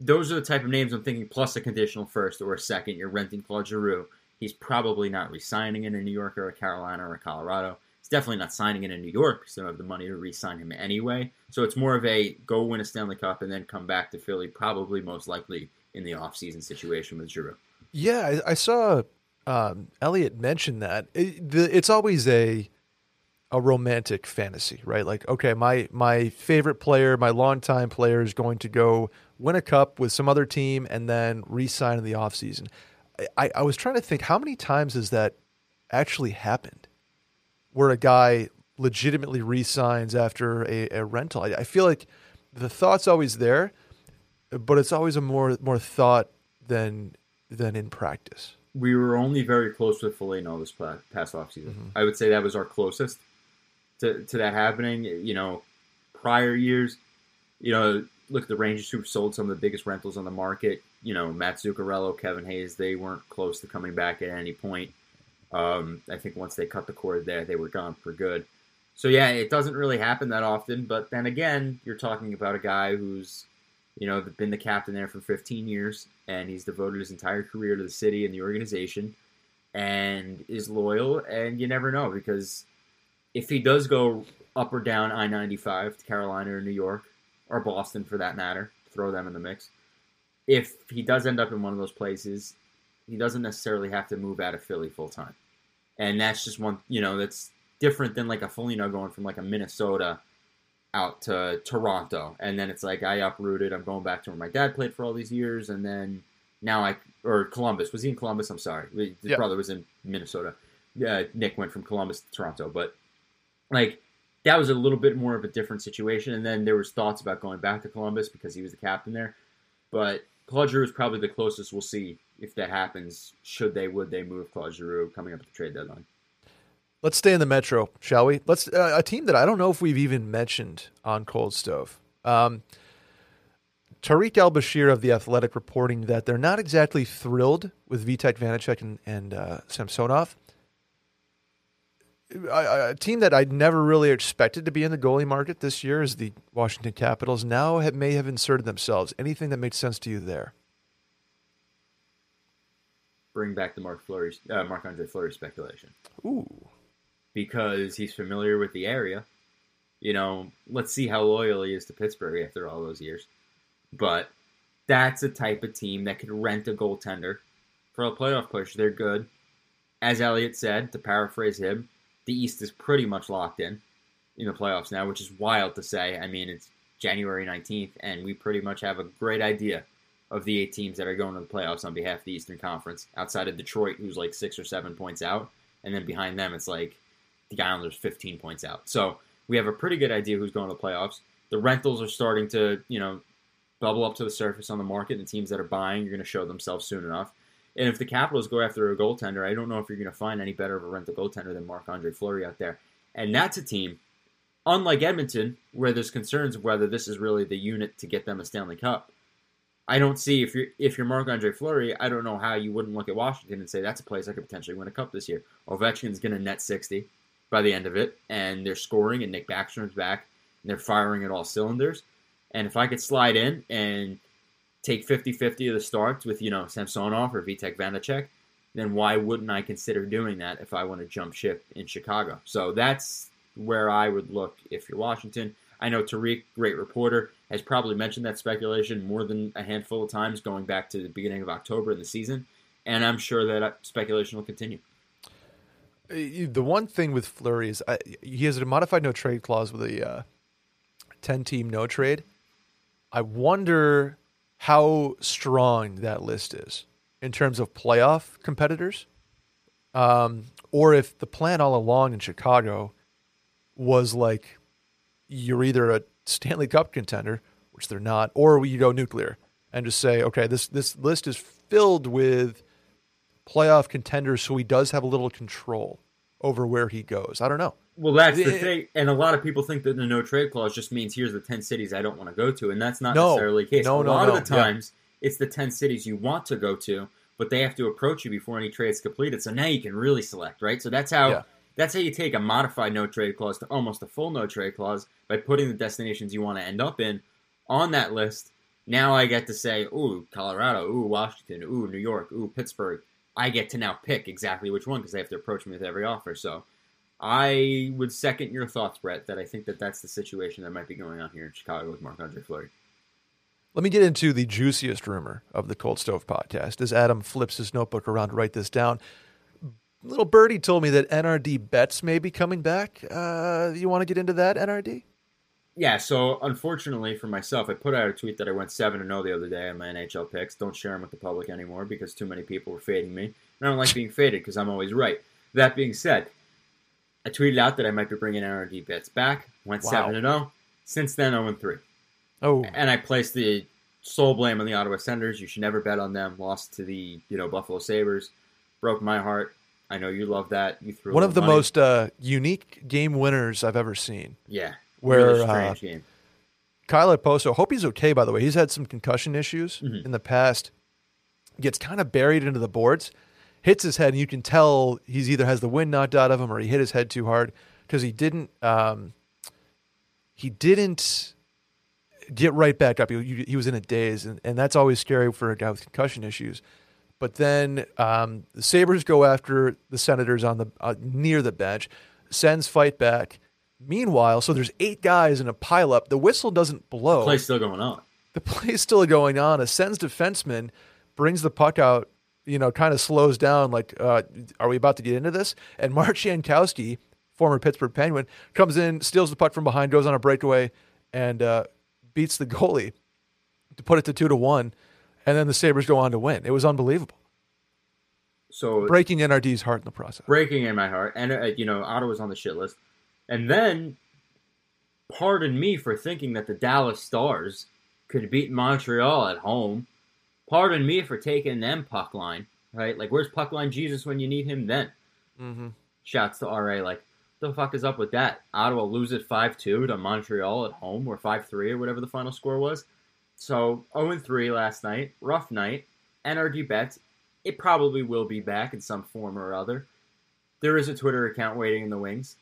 those are the type of names I'm thinking. Plus a conditional first or a second. You're renting Claude Giroux. He's probably not re-signing in a New York or a Carolina or a Colorado. He's definitely not signing in a New York because they don't have the money to re-sign him anyway. So it's more of a go win a Stanley Cup and then come back to Philly, probably most likely in the offseason situation with Giroux. Yeah, I, I saw um, Elliotte mention that. It, the, it's always a a romantic fantasy, right? Like, okay, my my favorite player, my longtime player, is going to go win a cup with some other team and then re-sign in the offseason. I, I was trying to think how many times has that actually happened, where a guy legitimately re-signs after a, a rental. I, I feel like the thought's always there, but it's always a more more thought than than in practice. We were only very close with Foligno this pa- past offseason. Mhm. I would say that was our closest to, to that happening. You know, prior years, you know, look at the Rangers who've sold some of the biggest rentals on the market. You know, Mats Zuccarello, Kevin Hayes, they weren't close to coming back at any point. Um, I think once they cut the cord there, they were gone for good. So yeah, it doesn't really happen that often. But then again, you're talking about a guy who's, you know, been the captain there for 15 years, and he's devoted his entire career to the city and the organization, and is loyal. And you never know because if he does go up or down I-95 to Carolina or New York or Boston for that matter, throw them in the mix. If he does end up in one of those places, he doesn't necessarily have to move out of Philly full time. And that's just one, you know, that's different than like a Foligno going from like a Minnesota out to Toronto. And then it's like I uprooted, I'm going back to where my dad played for all these years. And then now I, or Columbus. Was he in Columbus? I'm sorry. His Yeah. brother was in Minnesota. Yeah, Nick went from Columbus to Toronto. But like, that was a little bit more of a different situation. And then there was thoughts about going back to Columbus because he was the captain there. But Claude Giroux is probably the closest we'll see if that happens. Should they, would they move Claude Giroux coming up at the trade deadline? Let's stay in the Metro, shall we? Let's uh, a team that I don't know if we've even mentioned on Cold Stove. Um, Tarik El-Bashir of the Athletic reporting that they're not exactly thrilled with Vitek Vanecek and, and uh, Samsonov. A, team that I'd never really expected to be in the goalie market this year is the Washington Capitals. Now have, may have inserted themselves. Anything that makes sense to you there? Bring back the Marc Fleury, uh, Marc Andre Fleury speculation. Ooh, because he's familiar with the area. You know, let's see how loyal he is to Pittsburgh after all those years. But that's a type of team that could rent a goaltender for a playoff push. They're good. As Elliotte said, to paraphrase him, the East is pretty much locked in in the playoffs now, which is wild to say. I mean, it's January 19th, and we pretty much have a great idea of the eight teams that are going to the playoffs on behalf of the Eastern Conference, outside of Detroit, who's like six or seven points out. And then behind them, it's like the Islanders 15 points out. So we have a pretty good idea who's going to the playoffs. The rentals are starting to, you know, bubble up to the surface on the market. And teams that are buying are going to show themselves soon enough. And if the Capitals go after a goaltender, I don't know if you're going to find any better of a rental goaltender than Marc Andre Fleury out there. And that's a team, unlike Edmonton, where there's concerns of whether this is really the unit to get them a Stanley Cup. I don't see if you're if you're Marc Andre Fleury, I don't know how you wouldn't look at Washington and say that's a place I could potentially win a cup this year. Ovechkin's going to net 60 by the end of it, and they're scoring, and Nick Backstrom's back, and they're firing at all cylinders. And if I could slide in and take 50-50 of the starts with, you know, Samsonov or Vitek Vanecek, then why wouldn't I consider doing that if I want to jump ship in Chicago? So that's where I would look if you're Washington. I know Tarik, great reporter, has probably mentioned that speculation more than a handful of times going back to the beginning of October in the season, and I'm sure that speculation will continue. Uh, The one thing with Fleury is I, he has a modified no trade clause with a uh, ten team no trade. I wonder how strong that list is in terms of playoff competitors, um, or if the plan all along in Chicago was like you're either a Stanley Cup contender, which they're not, or you go nuclear and just say, okay, this this list is filled with playoff contenders, so he does have a little control over where he goes. I don't know. Well, that's the It- thing, and a lot of people think that the no trade clause just means here's the ten cities I don't want to go to, and that's not No. necessarily the case. No, a no, lot no. of the Yeah. times, it's the ten cities you want to go to, but they have to approach you before any trade's completed. So now you can really select, right? So that's how Yeah. that's how you take a modified no trade clause to almost a full no trade clause by putting the destinations you want to end up in on that list. Now I get to say, ooh, Colorado, ooh, Washington, ooh, New York, ooh, Pittsburgh. I get to now pick exactly which one because they have to approach me with every offer. So I would second your thoughts, Brett, that I think that that's the situation that might be going on here in Chicago with Marc Andre Fleury. Let me get into the juiciest rumor of the Cold Stove podcast as Adam flips his notebook around to write this down. Little Birdie told me that NRD bets may be coming back. Uh, you want to get into that, NRD? Yeah, so unfortunately for myself, I put out a tweet that I went 7 0 the other day on my NHL picks. Don't share them with the public anymore because too many people were fading me. And I don't like being faded because I'm always right. That being said, I tweeted out that I might be bringing NRD bets back. Went Wow. 7 0. Since then, 0 3. Oh, And I placed the sole blame on the Ottawa Senators. You should never bet on them. Lost to the you know Buffalo Sabres. Broke my heart. I know you love that. You threw one of the money. most uh, unique game winners I've ever seen. yeah where, really uh, game. Kyle Okposo, hope he's okay, by the way. He's had some concussion issues Mhm. in the past. Gets kind of buried into the boards, hits his head, and you can tell he's either has the wind knocked out of him or he hit his head too hard because he didn't. Um, he didn't get right back up. He, he was in a daze, and, and that's always scary for a guy with concussion issues. But then um, the Sabres go after the Senators on the uh, near the bench. Sens fight back. Meanwhile, so there's eight guys in a pileup. The whistle doesn't blow. The play's still going on. The play's still going on. A Sens defenseman brings the puck out. You know, kind of slows down. Like, uh, are we about to get into this? And Mark Jankowski, former Pittsburgh Penguin, comes in, steals the puck from behind, goes on a breakaway, and uh, beats the goalie to put it to two to one. And then the Sabres go on to win. It was unbelievable. So Breaking NRD's heart in the process. breaking in my heart, and uh, you know Ottawa's on the shit list, and then pardon me for thinking that the Dallas Stars could beat Montreal at home. Pardon me for taking them puck line, right? Like, where's puck line Jesus when you need him? Then Mm-hmm. shouts to RA like, the fuck is up with that? Ottawa loses five two to Montreal at home, or five three, or whatever the final score was. So 0 3 last night, rough night. NRD bets it probably will be back in some form or other. There is a Twitter account waiting in the wings.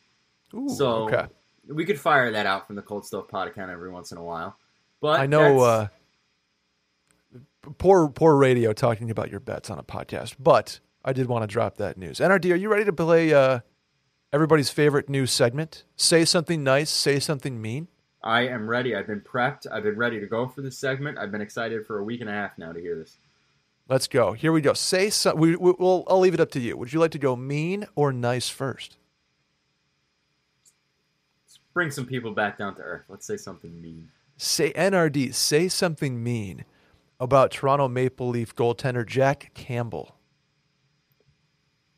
Ooh, So okay. we could fire that out from the Cold Stove Pod account every once in a while. But I know uh, poor poor radio talking about your bets on a podcast, but I did want to drop that news. NRD, are you ready to play uh, everybody's favorite new segment? Say something nice, say something mean. I am ready. I've been prepped. I've been ready to go for this segment. I've been excited for a week and a half now to hear this. Let's go. Here we go. Say some. We, we, we'll. I'll leave it up to you. Would you like to go mean or nice first? Bring some people back down to earth. Let's say something mean. Say NRD. Say something mean about Toronto Maple Leaf goaltender Jack Campbell.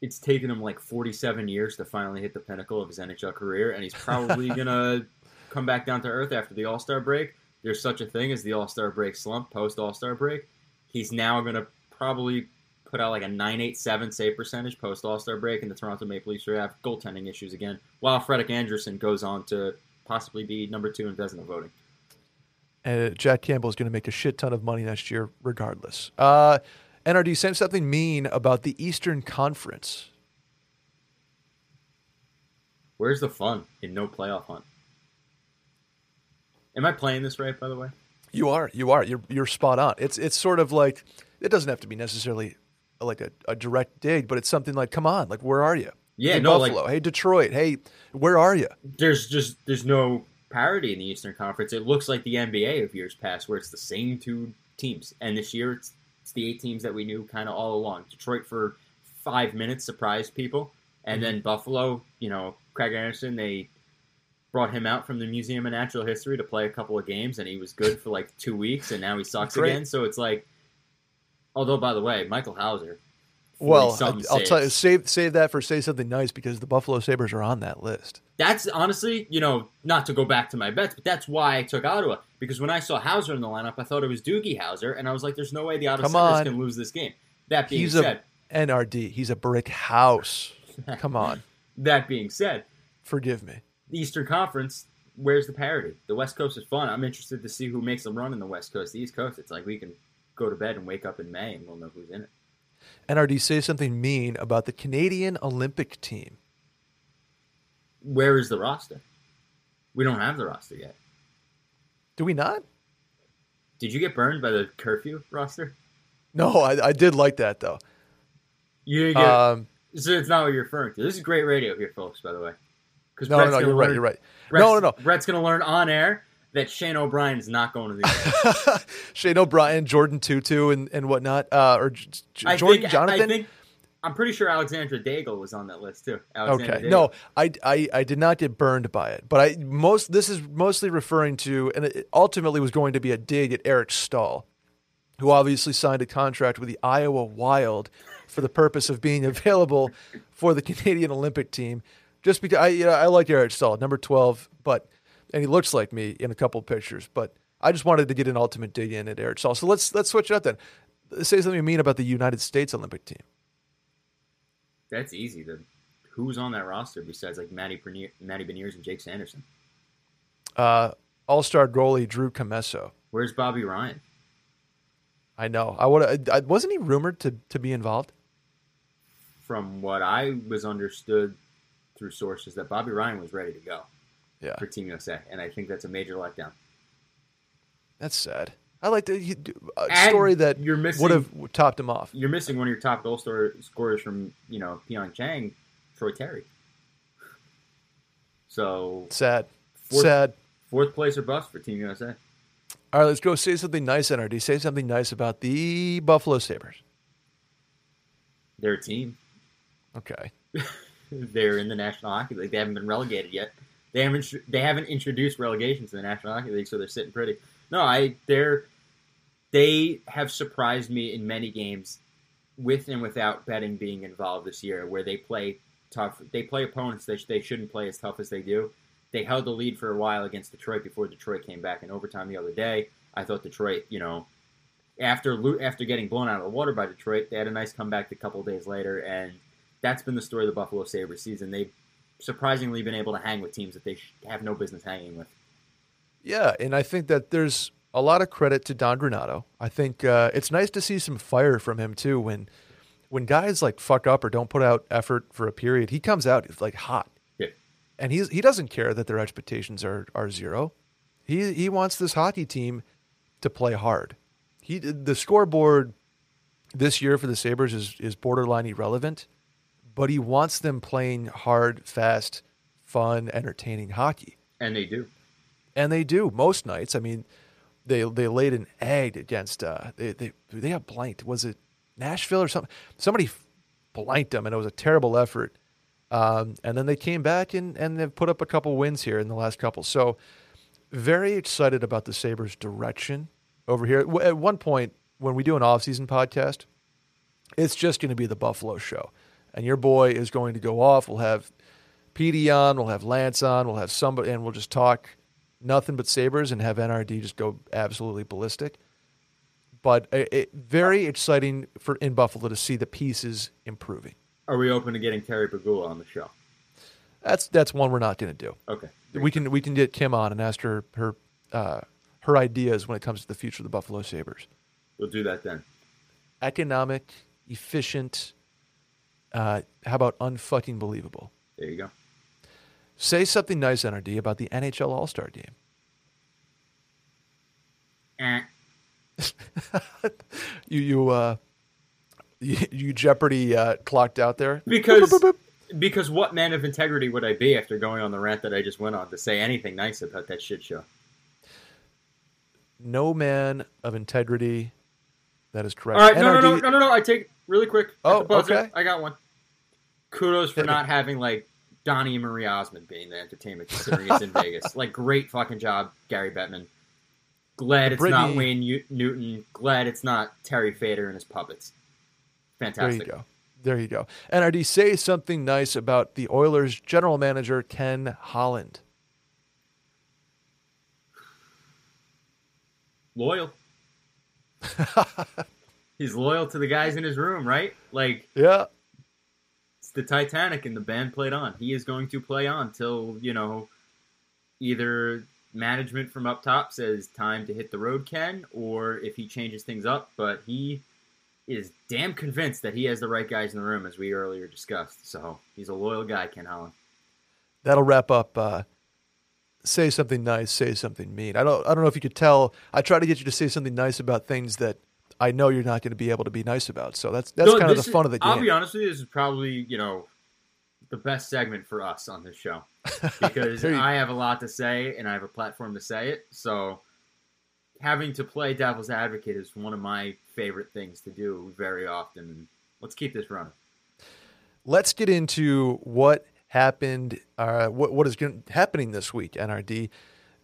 It's taken him like 47 years to finally hit the pinnacle of his NHL career, and he's probably going to come back down to earth after the All Star break. There's such a thing as the All Star break slump post All Star break. He's now going to probably put out like a 987 save percentage post All Star break, and the Toronto Maple Leafs will have goaltending issues again, while Frederik Andersen goes on to possibly be number two in Vezina voting. And uh, Jack Campbell is going to make a shit ton of money next year, regardless. Uh, NRD, say something mean about the Eastern Conference. Where's the fun in no playoff hunt? Am I playing this right, by the way? You are, you are, you're you're spot on. It's it's sort of like it doesn't have to be necessarily like a, a direct dig, but it's something like, come on, like where are you? Yeah, hey, no, like- Buffalo. hey, Detroit. Hey, where are you? there's just there's no parity in the Eastern Conference. It looks like the NBA of years past, where it's the same two teams, and this year it's it's the eight teams that we knew kind of all along. Detroit for five minutes surprised people, and mm-hmm. then Buffalo, you know, Craig Anderson, they brought him out from the Museum of Natural History to play a couple of games, and he was good for like two weeks, and now he sucks Great. again. So it's like, although by the way, Michael Houser. Well, I, 40-something I'll tell you, save save that for say something nice because the Buffalo Sabres are on that list. That's honestly, you know, not to go back to my bets, but that's why I took Ottawa because when I saw Houser in the lineup, I thought it was Doogie Howser, and I was like, "There's no way the Ottawa Come on. can lose this game." That being He's said, a NRD. He's a brick house. Come on, that being said, forgive me. the Eastern Conference, where's the parity? The West Coast is fun. I'm interested to see who makes a run in the West Coast. The East Coast, it's like we can go to bed and wake up in May and we'll know who's in it. NRD say something mean about the Canadian Olympic team. Where is the roster? We don't have the roster yet. Do we not? Did you get burned by the curfew roster? No, I, I did like that though. You get. Um, so it's not what you're referring to. This is great radio here, folks. By the way, because no, no, no, you're right. You're right. Brett's, No, no, no. Brett's going to learn on air that Shane O'Brien is not going to the game. Shane O'Brien, Jordin Tootoo, and and whatnot, uh, or J- J- Jordan think, Jonathan. I think I'm pretty sure Alexandre Daigle was on that list too. Alexandre Okay. Daigle. No, I, I, I did not get burned by it, but I most this is mostly referring to, and it ultimately was going to be a dig at Eric Staal, who obviously signed a contract with the Iowa Wild for the purpose of being available for the Canadian Olympic team. Just because I, you know, I like Eric Staal, number twelve, but and he looks like me in a couple of pictures, but I just wanted to get an ultimate dig in at Eric Staal. So let's let's switch it up then. Say something you mean about the United States Olympic team. That's easy. The who's on that roster besides like Matty Bernier, Matty Beniers and Jake Sanderson? Uh, All Star goalie Drew Commesso. Where's Bobby Ryan? I know. I would. I, wasn't he rumored to to be involved? From what I was understood through sources, that Bobby Ryan was ready to go Yeah, for Team USA, and I think that's a major letdown. that's sad. I like the And story that you're missing- would have topped him off. You're missing one of your top goal scorers from you know Pyeongchang, Troy Terry. So Sad, Fourth- sad. fourth place or bust for Team USA. All right, let's go. Say something nice, NRD. Say something nice about the Buffalo Sabres. They're a team. Okay. They're in the National Hockey League. They haven't been relegated yet. They haven't. They haven't introduced relegation to the National Hockey League, so they're sitting pretty. No, I. They're. They have surprised me in many games, with and without betting being involved this year, where they play tough. They play opponents that they shouldn't play as tough as they do. They held the lead for a while against Detroit before Detroit came back in overtime the other day. I thought Detroit, you know, after after getting blown out of the water by Detroit, they had a nice comeback a couple days later, and that's been the story of the Buffalo Sabres season. They've surprisingly been able to hang with teams that they have no business hanging with. Yeah, and I think that there's a lot of credit to Don Granato. I think uh, it's nice to see some fire from him too. When when guys like fuck up or don't put out effort for a period, he comes out like hot. Yeah. and he's he doesn't care that their expectations are are zero. He he wants this hockey team to play hard. He the scoreboard this year for the Sabres is is borderline irrelevant, but he wants them playing hard, fast, fun, entertaining hockey. And they do. And they do most nights. I mean, they they laid an egg against uh they they they got blanked. Was it Nashville or something? Somebody blanked them and it was a terrible effort. Um, and then they came back and, and they've put up a couple wins here in the last couple. So very excited about the Sabres direction over here. At one point, when we do an off-season podcast, it's just going to be the Buffalo show. And your boy is going to go off. We'll have PD on, we'll have Lance on, we'll have somebody, and we'll just talk nothing but Sabres and have NRD just go absolutely ballistic. But it, it, very exciting for in Buffalo to see the pieces improving. Are we open to getting Terry Pegula on the show? That's that's one we're not going to do. Okay. We can we can get Kim on and ask her her uh, her ideas when it comes to the future of the Buffalo Sabres. We'll do that then. Economic, efficient. Uh, how about unfucking believable? There you go. Say something nice, NRD, about the NHL All Star Game. Eh. You you uh, you, you Jeopardy uh, clocked out there Because Boop, boop, boop. because what man of integrity would I be after going on the rant that I just went on to say anything nice about that shit show? no man of integrity. That is correct. All right, no, no, no, no, no, no. I take really quick. Oh, okay. I got one. Kudos for not having like Donnie and Marie Osmond being the entertainment considering it's in Vegas. Like, great fucking job, Gary Bettman. Glad it's not Wayne U- Newton. Glad it's not Terry Fator and his puppets. Fantastic. There you go. There you go. NRD, say something nice about the Oilers general manager, Ken Holland. Loyal. He's loyal to the guys in his room, right? Like, Yeah. The Titanic and the band played on. He is going to play on till, you know, either management from up top says time to hit the road, Ken, or if he changes things up. But he is damn convinced that he has the right guys in the room, as we earlier discussed. So he's a loyal guy, Ken Holland. That'll wrap up. Uh, say something nice. Say something mean. I don't. I don't know if you could tell. I try to get you to say something nice about things that I know you're not going to be able to be nice about. So that's that's kind of the this fun of the game. I'll be honest with you, this is probably, you know, the best segment for us on this show. Because you- I have a lot to say and I have a platform to say it. So having to play devil's advocate is one of my favorite things to do very often. Let's keep this running. Let's get into what happened. Uh, what what is happening this week? NRD,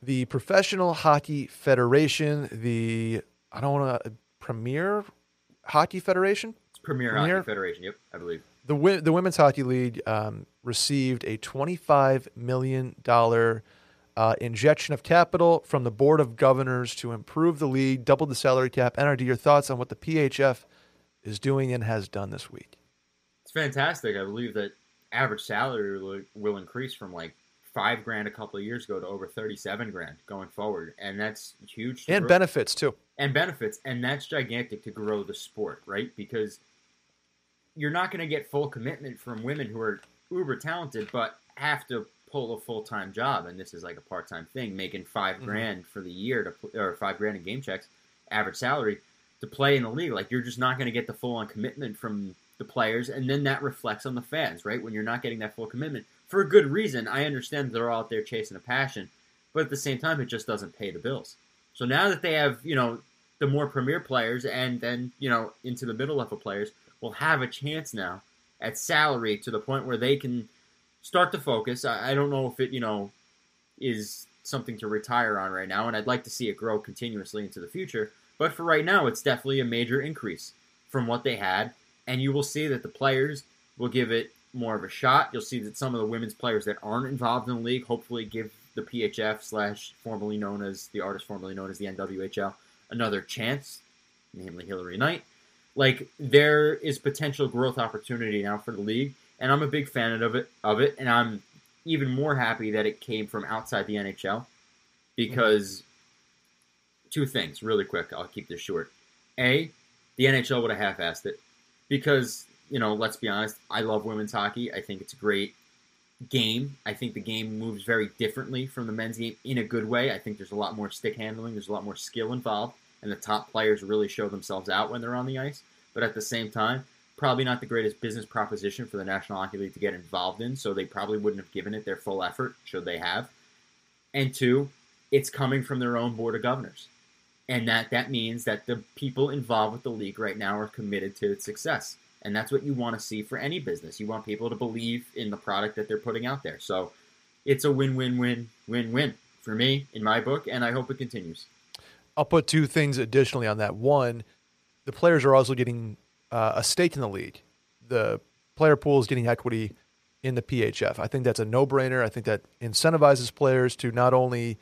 the Professional Hockey Federation, the I don't want to Premier Hockey Federation. It's Premier, Premier- Hockey Federation, yep, I believe. The wi- the Women's Hockey League um, received a twenty five million dollar uh, injection of capital from the Board of Governors to improve the league, double the salary cap. NRD, your thoughts on what the PHF is doing and has done this week? It's fantastic. I believe that average salary will, will increase from like five grand a couple of years ago to over 37 grand going forward. And that's huge. And benefits too. And benefits, and that's gigantic to grow the sport, right? Because you're not going to get full commitment from women who are uber talented, but have to pull a full time job, and this is like a part time thing, making 5 Mhm. grand for the year to or five grand in game checks, average salary to play in the league. Like you're just not going to get the full on commitment from the players, and then that reflects on the fans, right? When you're not getting that full commitment for a good reason. I understand they're all out there chasing a passion, but at the same time, it just doesn't pay the bills. So now that they have, you know, the more premier players and then, you know, into the middle level players will have a chance now at salary to the point where they can start to focus. I, I don't know if it, you know, is something to retire on right now, and I'd like to see it grow continuously into the future. But for right now, it's definitely a major increase from what they had, and you will see that the players will give it more of a shot. You'll see that some of the women's players that aren't involved in the league hopefully give the PHF slash formerly known as the artist formerly known as the NWHL another chance, namely Hilary Knight. Like there is potential growth opportunity now for the league, and I'm a big fan of it. Of it, and I'm even more happy that it came from outside the NHL because two things really quick. I'll keep this short. A, the NHL would have half-assed it because you know, let's be honest. I love women's hockey. I think it's great game. I think the game moves very differently from the men's game in a good way. I think there's a lot more stick handling. There's a lot more skill involved, and the top players really show themselves out when they're on the ice. But at the same time, probably not the greatest business proposition for the National Hockey League to get involved in. So they probably wouldn't have given it their full effort should they have. And two, it's coming from their own board of governors. And that, that means that the people involved with the league right now are committed to its success. And that's what you want to see for any business. You want people to believe in the product that they're putting out there. So it's a win win win win win for me in my book, and I hope it continues. I'll put two things additionally on that. One, the players are also getting uh, a stake in the league. The player pool is getting equity in the PHF. I think that's a no-brainer. I think that incentivizes players to not only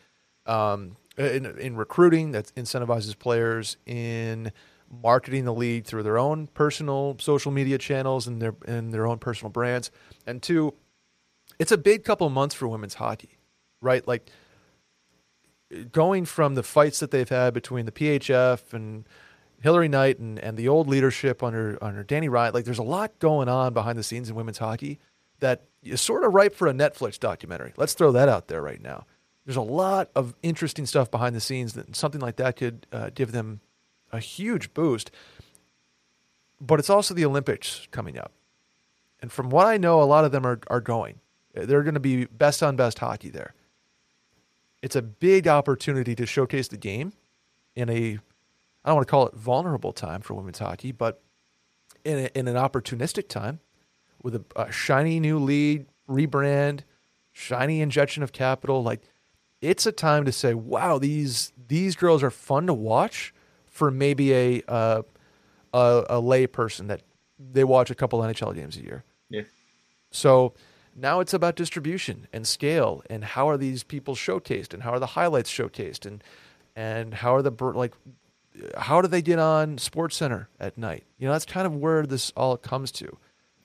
um, in, in recruiting, that incentivizes players in marketing the league through their own personal social media channels and their and their own personal brands. And two, it's a big couple months for women's hockey, right? Like going from the fights that they've had between the PHF and Hilary Knight and, and the old leadership under under Dani Rylan, like there's a lot going on behind the scenes in women's hockey that is sort of ripe for a Netflix documentary. Let's throw that out there right now. There's a lot of interesting stuff behind the scenes that something like that could uh, give them a huge boost. But it's also the Olympics coming up. And from what I know, a lot of them are, are going. They're going to be best on best hockey there. It's a big opportunity to showcase the game in a, I don't want to call it vulnerable time for women's hockey, but in, a, in an opportunistic time with a, a shiny new lead rebrand, shiny injection of capital. Like it's a time to say, wow, these these girls are fun to watch for maybe a uh, a, a lay person that they watch a couple NHL games a year. Yeah. So now it's about distribution and scale and how are these people showcased and how are the highlights showcased and and how are the like how do they get on Sports Center at night? You know, that's kind of where this all comes to.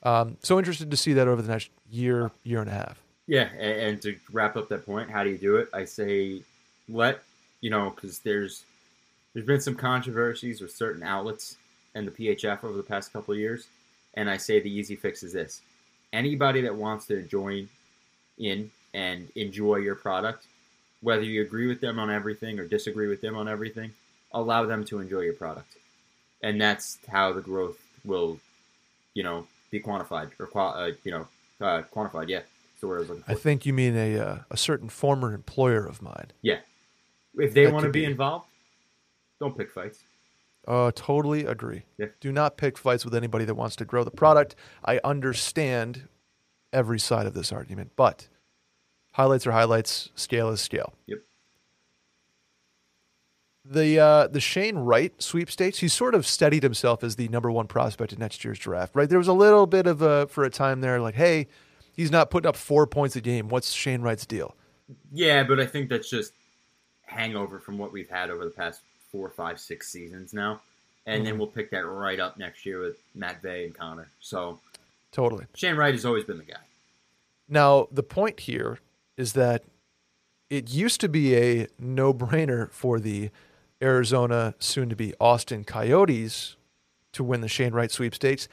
Um, so interested to see that over the next year, year and a half. Yeah, and, and to wrap up that point, how do you do it? I say let you know because there's there's been some controversies with certain outlets and the PHF over the past couple of years, and I say the easy fix is this: anybody that wants to join in and enjoy your product, whether you agree with them on everything or disagree with them on everything, allow them to enjoy your product, and that's how the growth will, you know, be quantified or uh, you know uh, quantified. Yeah, I was looking for. I think you mean a uh, a certain former employer of mine. Yeah, if they That want to be, be. involved, don't pick fights. Uh, totally agree. Yeah. Do not pick fights with anybody that wants to grow the product. I understand every side of this argument, but highlights are highlights, scale is scale. Yep. The uh, the Shane Wright sweepstakes, he sort of steadied himself as the number one prospect in next year's draft, right? There was a little bit of a for a time there, like, hey, he's not putting up four points a game. What's Shane Wright's deal? Yeah, but I think that's just hangover from what we've had over the past four, five, six seasons now. And then Mhm. we'll pick that right up next year with Matvei and Connor. So Totally. Shane Wright has always been the guy. Now, the point here is that it used to be a no brainer for the Arizona, soon to be Austin Coyotes to win the Shane Wright sweepstakes.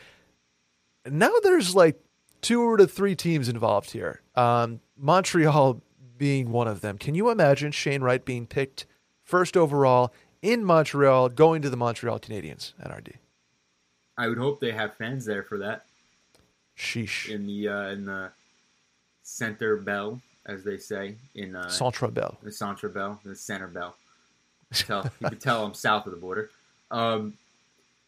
Now there's like two to three teams involved here. Um, Montreal being one of them. Can you imagine Shane Wright being picked first overall in Montreal, going to the Montreal Canadiens, NRD? I would hope they have fans there for that Sheesh. in the uh, in the center bell, as they say in uh, Centre Bell. the Centre Bell, the center bell. Tell, you can tell I'm south of the border. Um,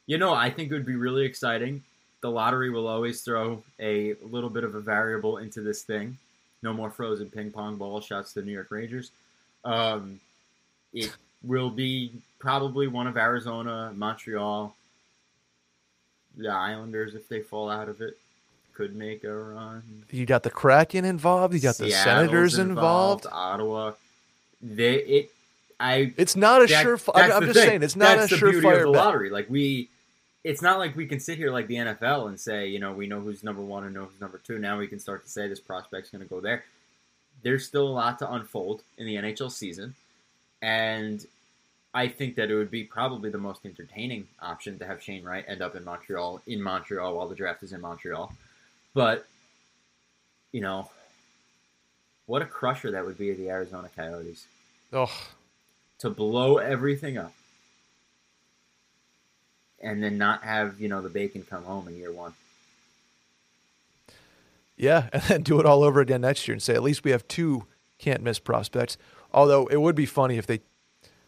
you know, I think it would be really exciting. The lottery will always throw a little bit of a variable into this thing. No more frozen ping pong ball shots to the New York Rangers. Um, it will be probably one of Arizona, Montreal, the Islanders if they fall out of it could make a run. You got the Kraken involved. You got the Senators involved. Ottawa. They it. I It's not a that- sure. I'm, I'm just thing. saying it's not That's a surefire the lottery. Like we, it's not like we can sit here like the NFL and say, you know, we know who's number one and know who's number two. Now we can start to say this prospect's going to go there. There's still a lot to unfold in the NHL season, and I think that it would be probably the most entertaining option to have Shane Wright end up in Montreal in Montreal while the draft is in Montreal. But you know, what a crusher that would be of the Arizona Coyotes Oh, to blow everything up and then not have you know the bacon come home in year one yeah, and then do it all over again next year and say at least we have two can't miss prospects. Although it would be funny if they,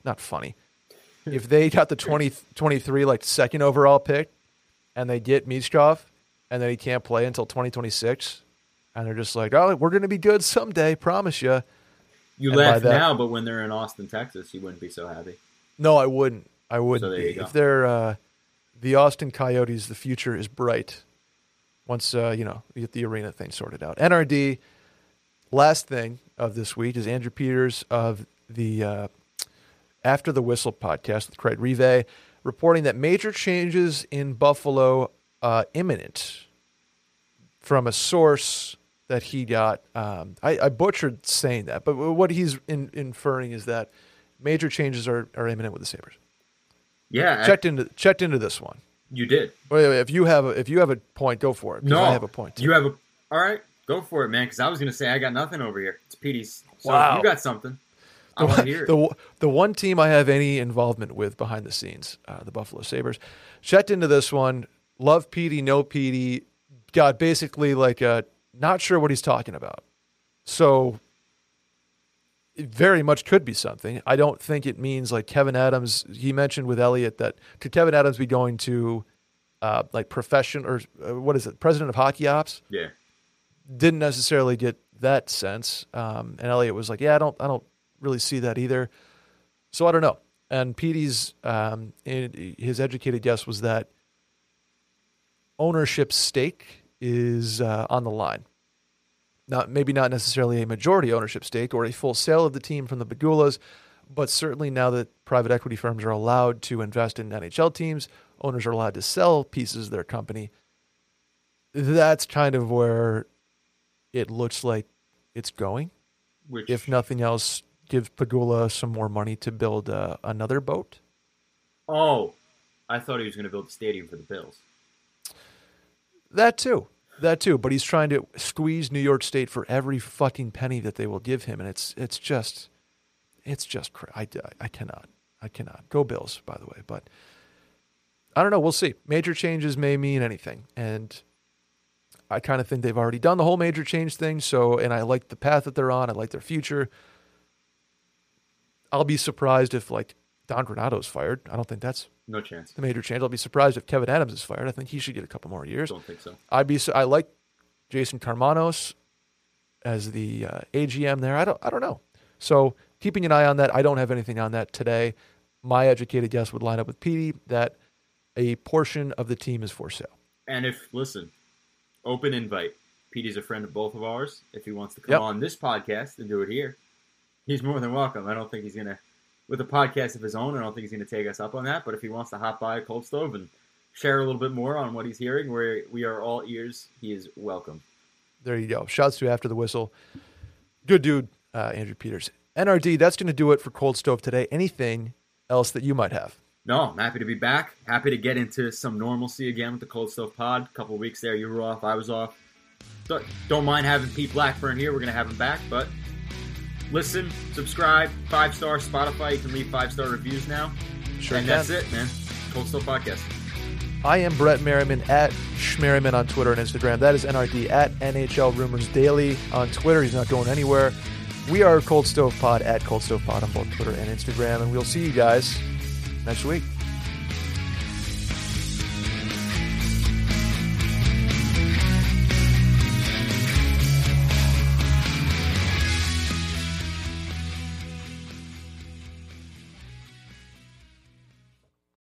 not funny, if they got the 20, 23 like second overall pick, and they get Michkov, and then he can't play until twenty twenty six, and they're just like, oh, we're gonna be good someday, promise you. you And laugh that- now but when they're in austin texas you wouldn't be so happy No, I wouldn't. I wouldn't there be. you go. If they're uh, the Austin Coyotes, the future is bright. Once uh, you know we get the arena thing sorted out. NRD. Last thing of this week is Andrew Peters of the uh, After the Whistle podcast with Craig Rivet reporting that major changes in Buffalo uh, imminent from a source that he got. Um, I, I butchered saying that, but what he's in, inferring is that major changes are, are imminent with the Sabres. yeah I- checked into checked into this one. you did wait, if you have a, if you have a point, go for it. no I have a point. too. you have a all right go for it man because i was going to say i got nothing over here it's petey's so Wow. you got something i the, want to one- hear it the one- the one team I have any involvement with behind the scenes, uh, the Buffalo Sabres. Checked into this one. Love Petey, no Petey. Got basically like a not sure what he's talking about. So it very much could be something. I don't think it means like Kevyn Adams. He mentioned with Elliotte that could Kevyn Adams be going to uh, like profession or uh, what is it, president of hockey ops? yeah didn't necessarily get that sense. Um, and Elliotte was like, "Yeah, I don't, I don't really see that either." So I don't know. And Petey's um, his educated guess was that ownership stake is uh, on the line. Not maybe not necessarily a majority ownership stake or a full sale of the team from the Pegulas, but certainly now that private equity firms are allowed to invest in NHL teams, owners are allowed to sell pieces of their company. That's kind of where it looks like it's going. Which, If nothing else, give Pegula some more money to build uh, another boat. oh, I thought he was going to build a stadium for the Bills. That too. That too. But he's trying to squeeze New York State for every fucking penny that they will give him, and it's it's just it's just I, I cannot I cannot go Bills by the way, but I don't know. We'll see. Major changes may mean anything, and I kind of think they've already done the whole major change thing. So, and I like the path that they're on. I like their future. I'll be surprised if like Don Granato's fired. I don't think that's No chance. the major change. I'll be surprised if Kevyn Adams is fired. I think he should get a couple more years. Don't think so. I'd be. I like Jason Karmanos as the uh, AGM there. I don't. I don't know. So keeping an eye on that. I don't have anything on that today. My educated guess would line up with Petey that a portion of the team is for sale. And if listen, open invite. Petey's a friend of both of ours. If he wants to come Yep. on this podcast and do it here, he's more than welcome. I don't think he's gonna, with a podcast of his own, I don't think he's gonna take us up on that. But if he wants to hop by a cold stove and share a little bit more on what he's hearing, where we are all ears, he is welcome. There you go. Shouts to after the whistle. Good dude, uh, Andrew Peters. NRD. That's going to do it for Cold Stove today. Anything else that you might have? No, I'm happy to be back. Happy to get into some normalcy again with the Cold Stove Pod. A couple weeks there, you were off, I was off. So, don't mind having Pete Blackburn here. We're going to have him back, but listen, subscribe, five star Spotify. You can leave five star reviews now. Sure and can. that's it, man. Cold Stove Podcast. I am Brett Merriman at Schmerriman on Twitter and Instagram. That is NRD at NHL Rumors Daily on Twitter. He's not going anywhere. We are Cold Stove Pod at Cold Stove Pod on both Twitter and Instagram, and we'll see you guys next week.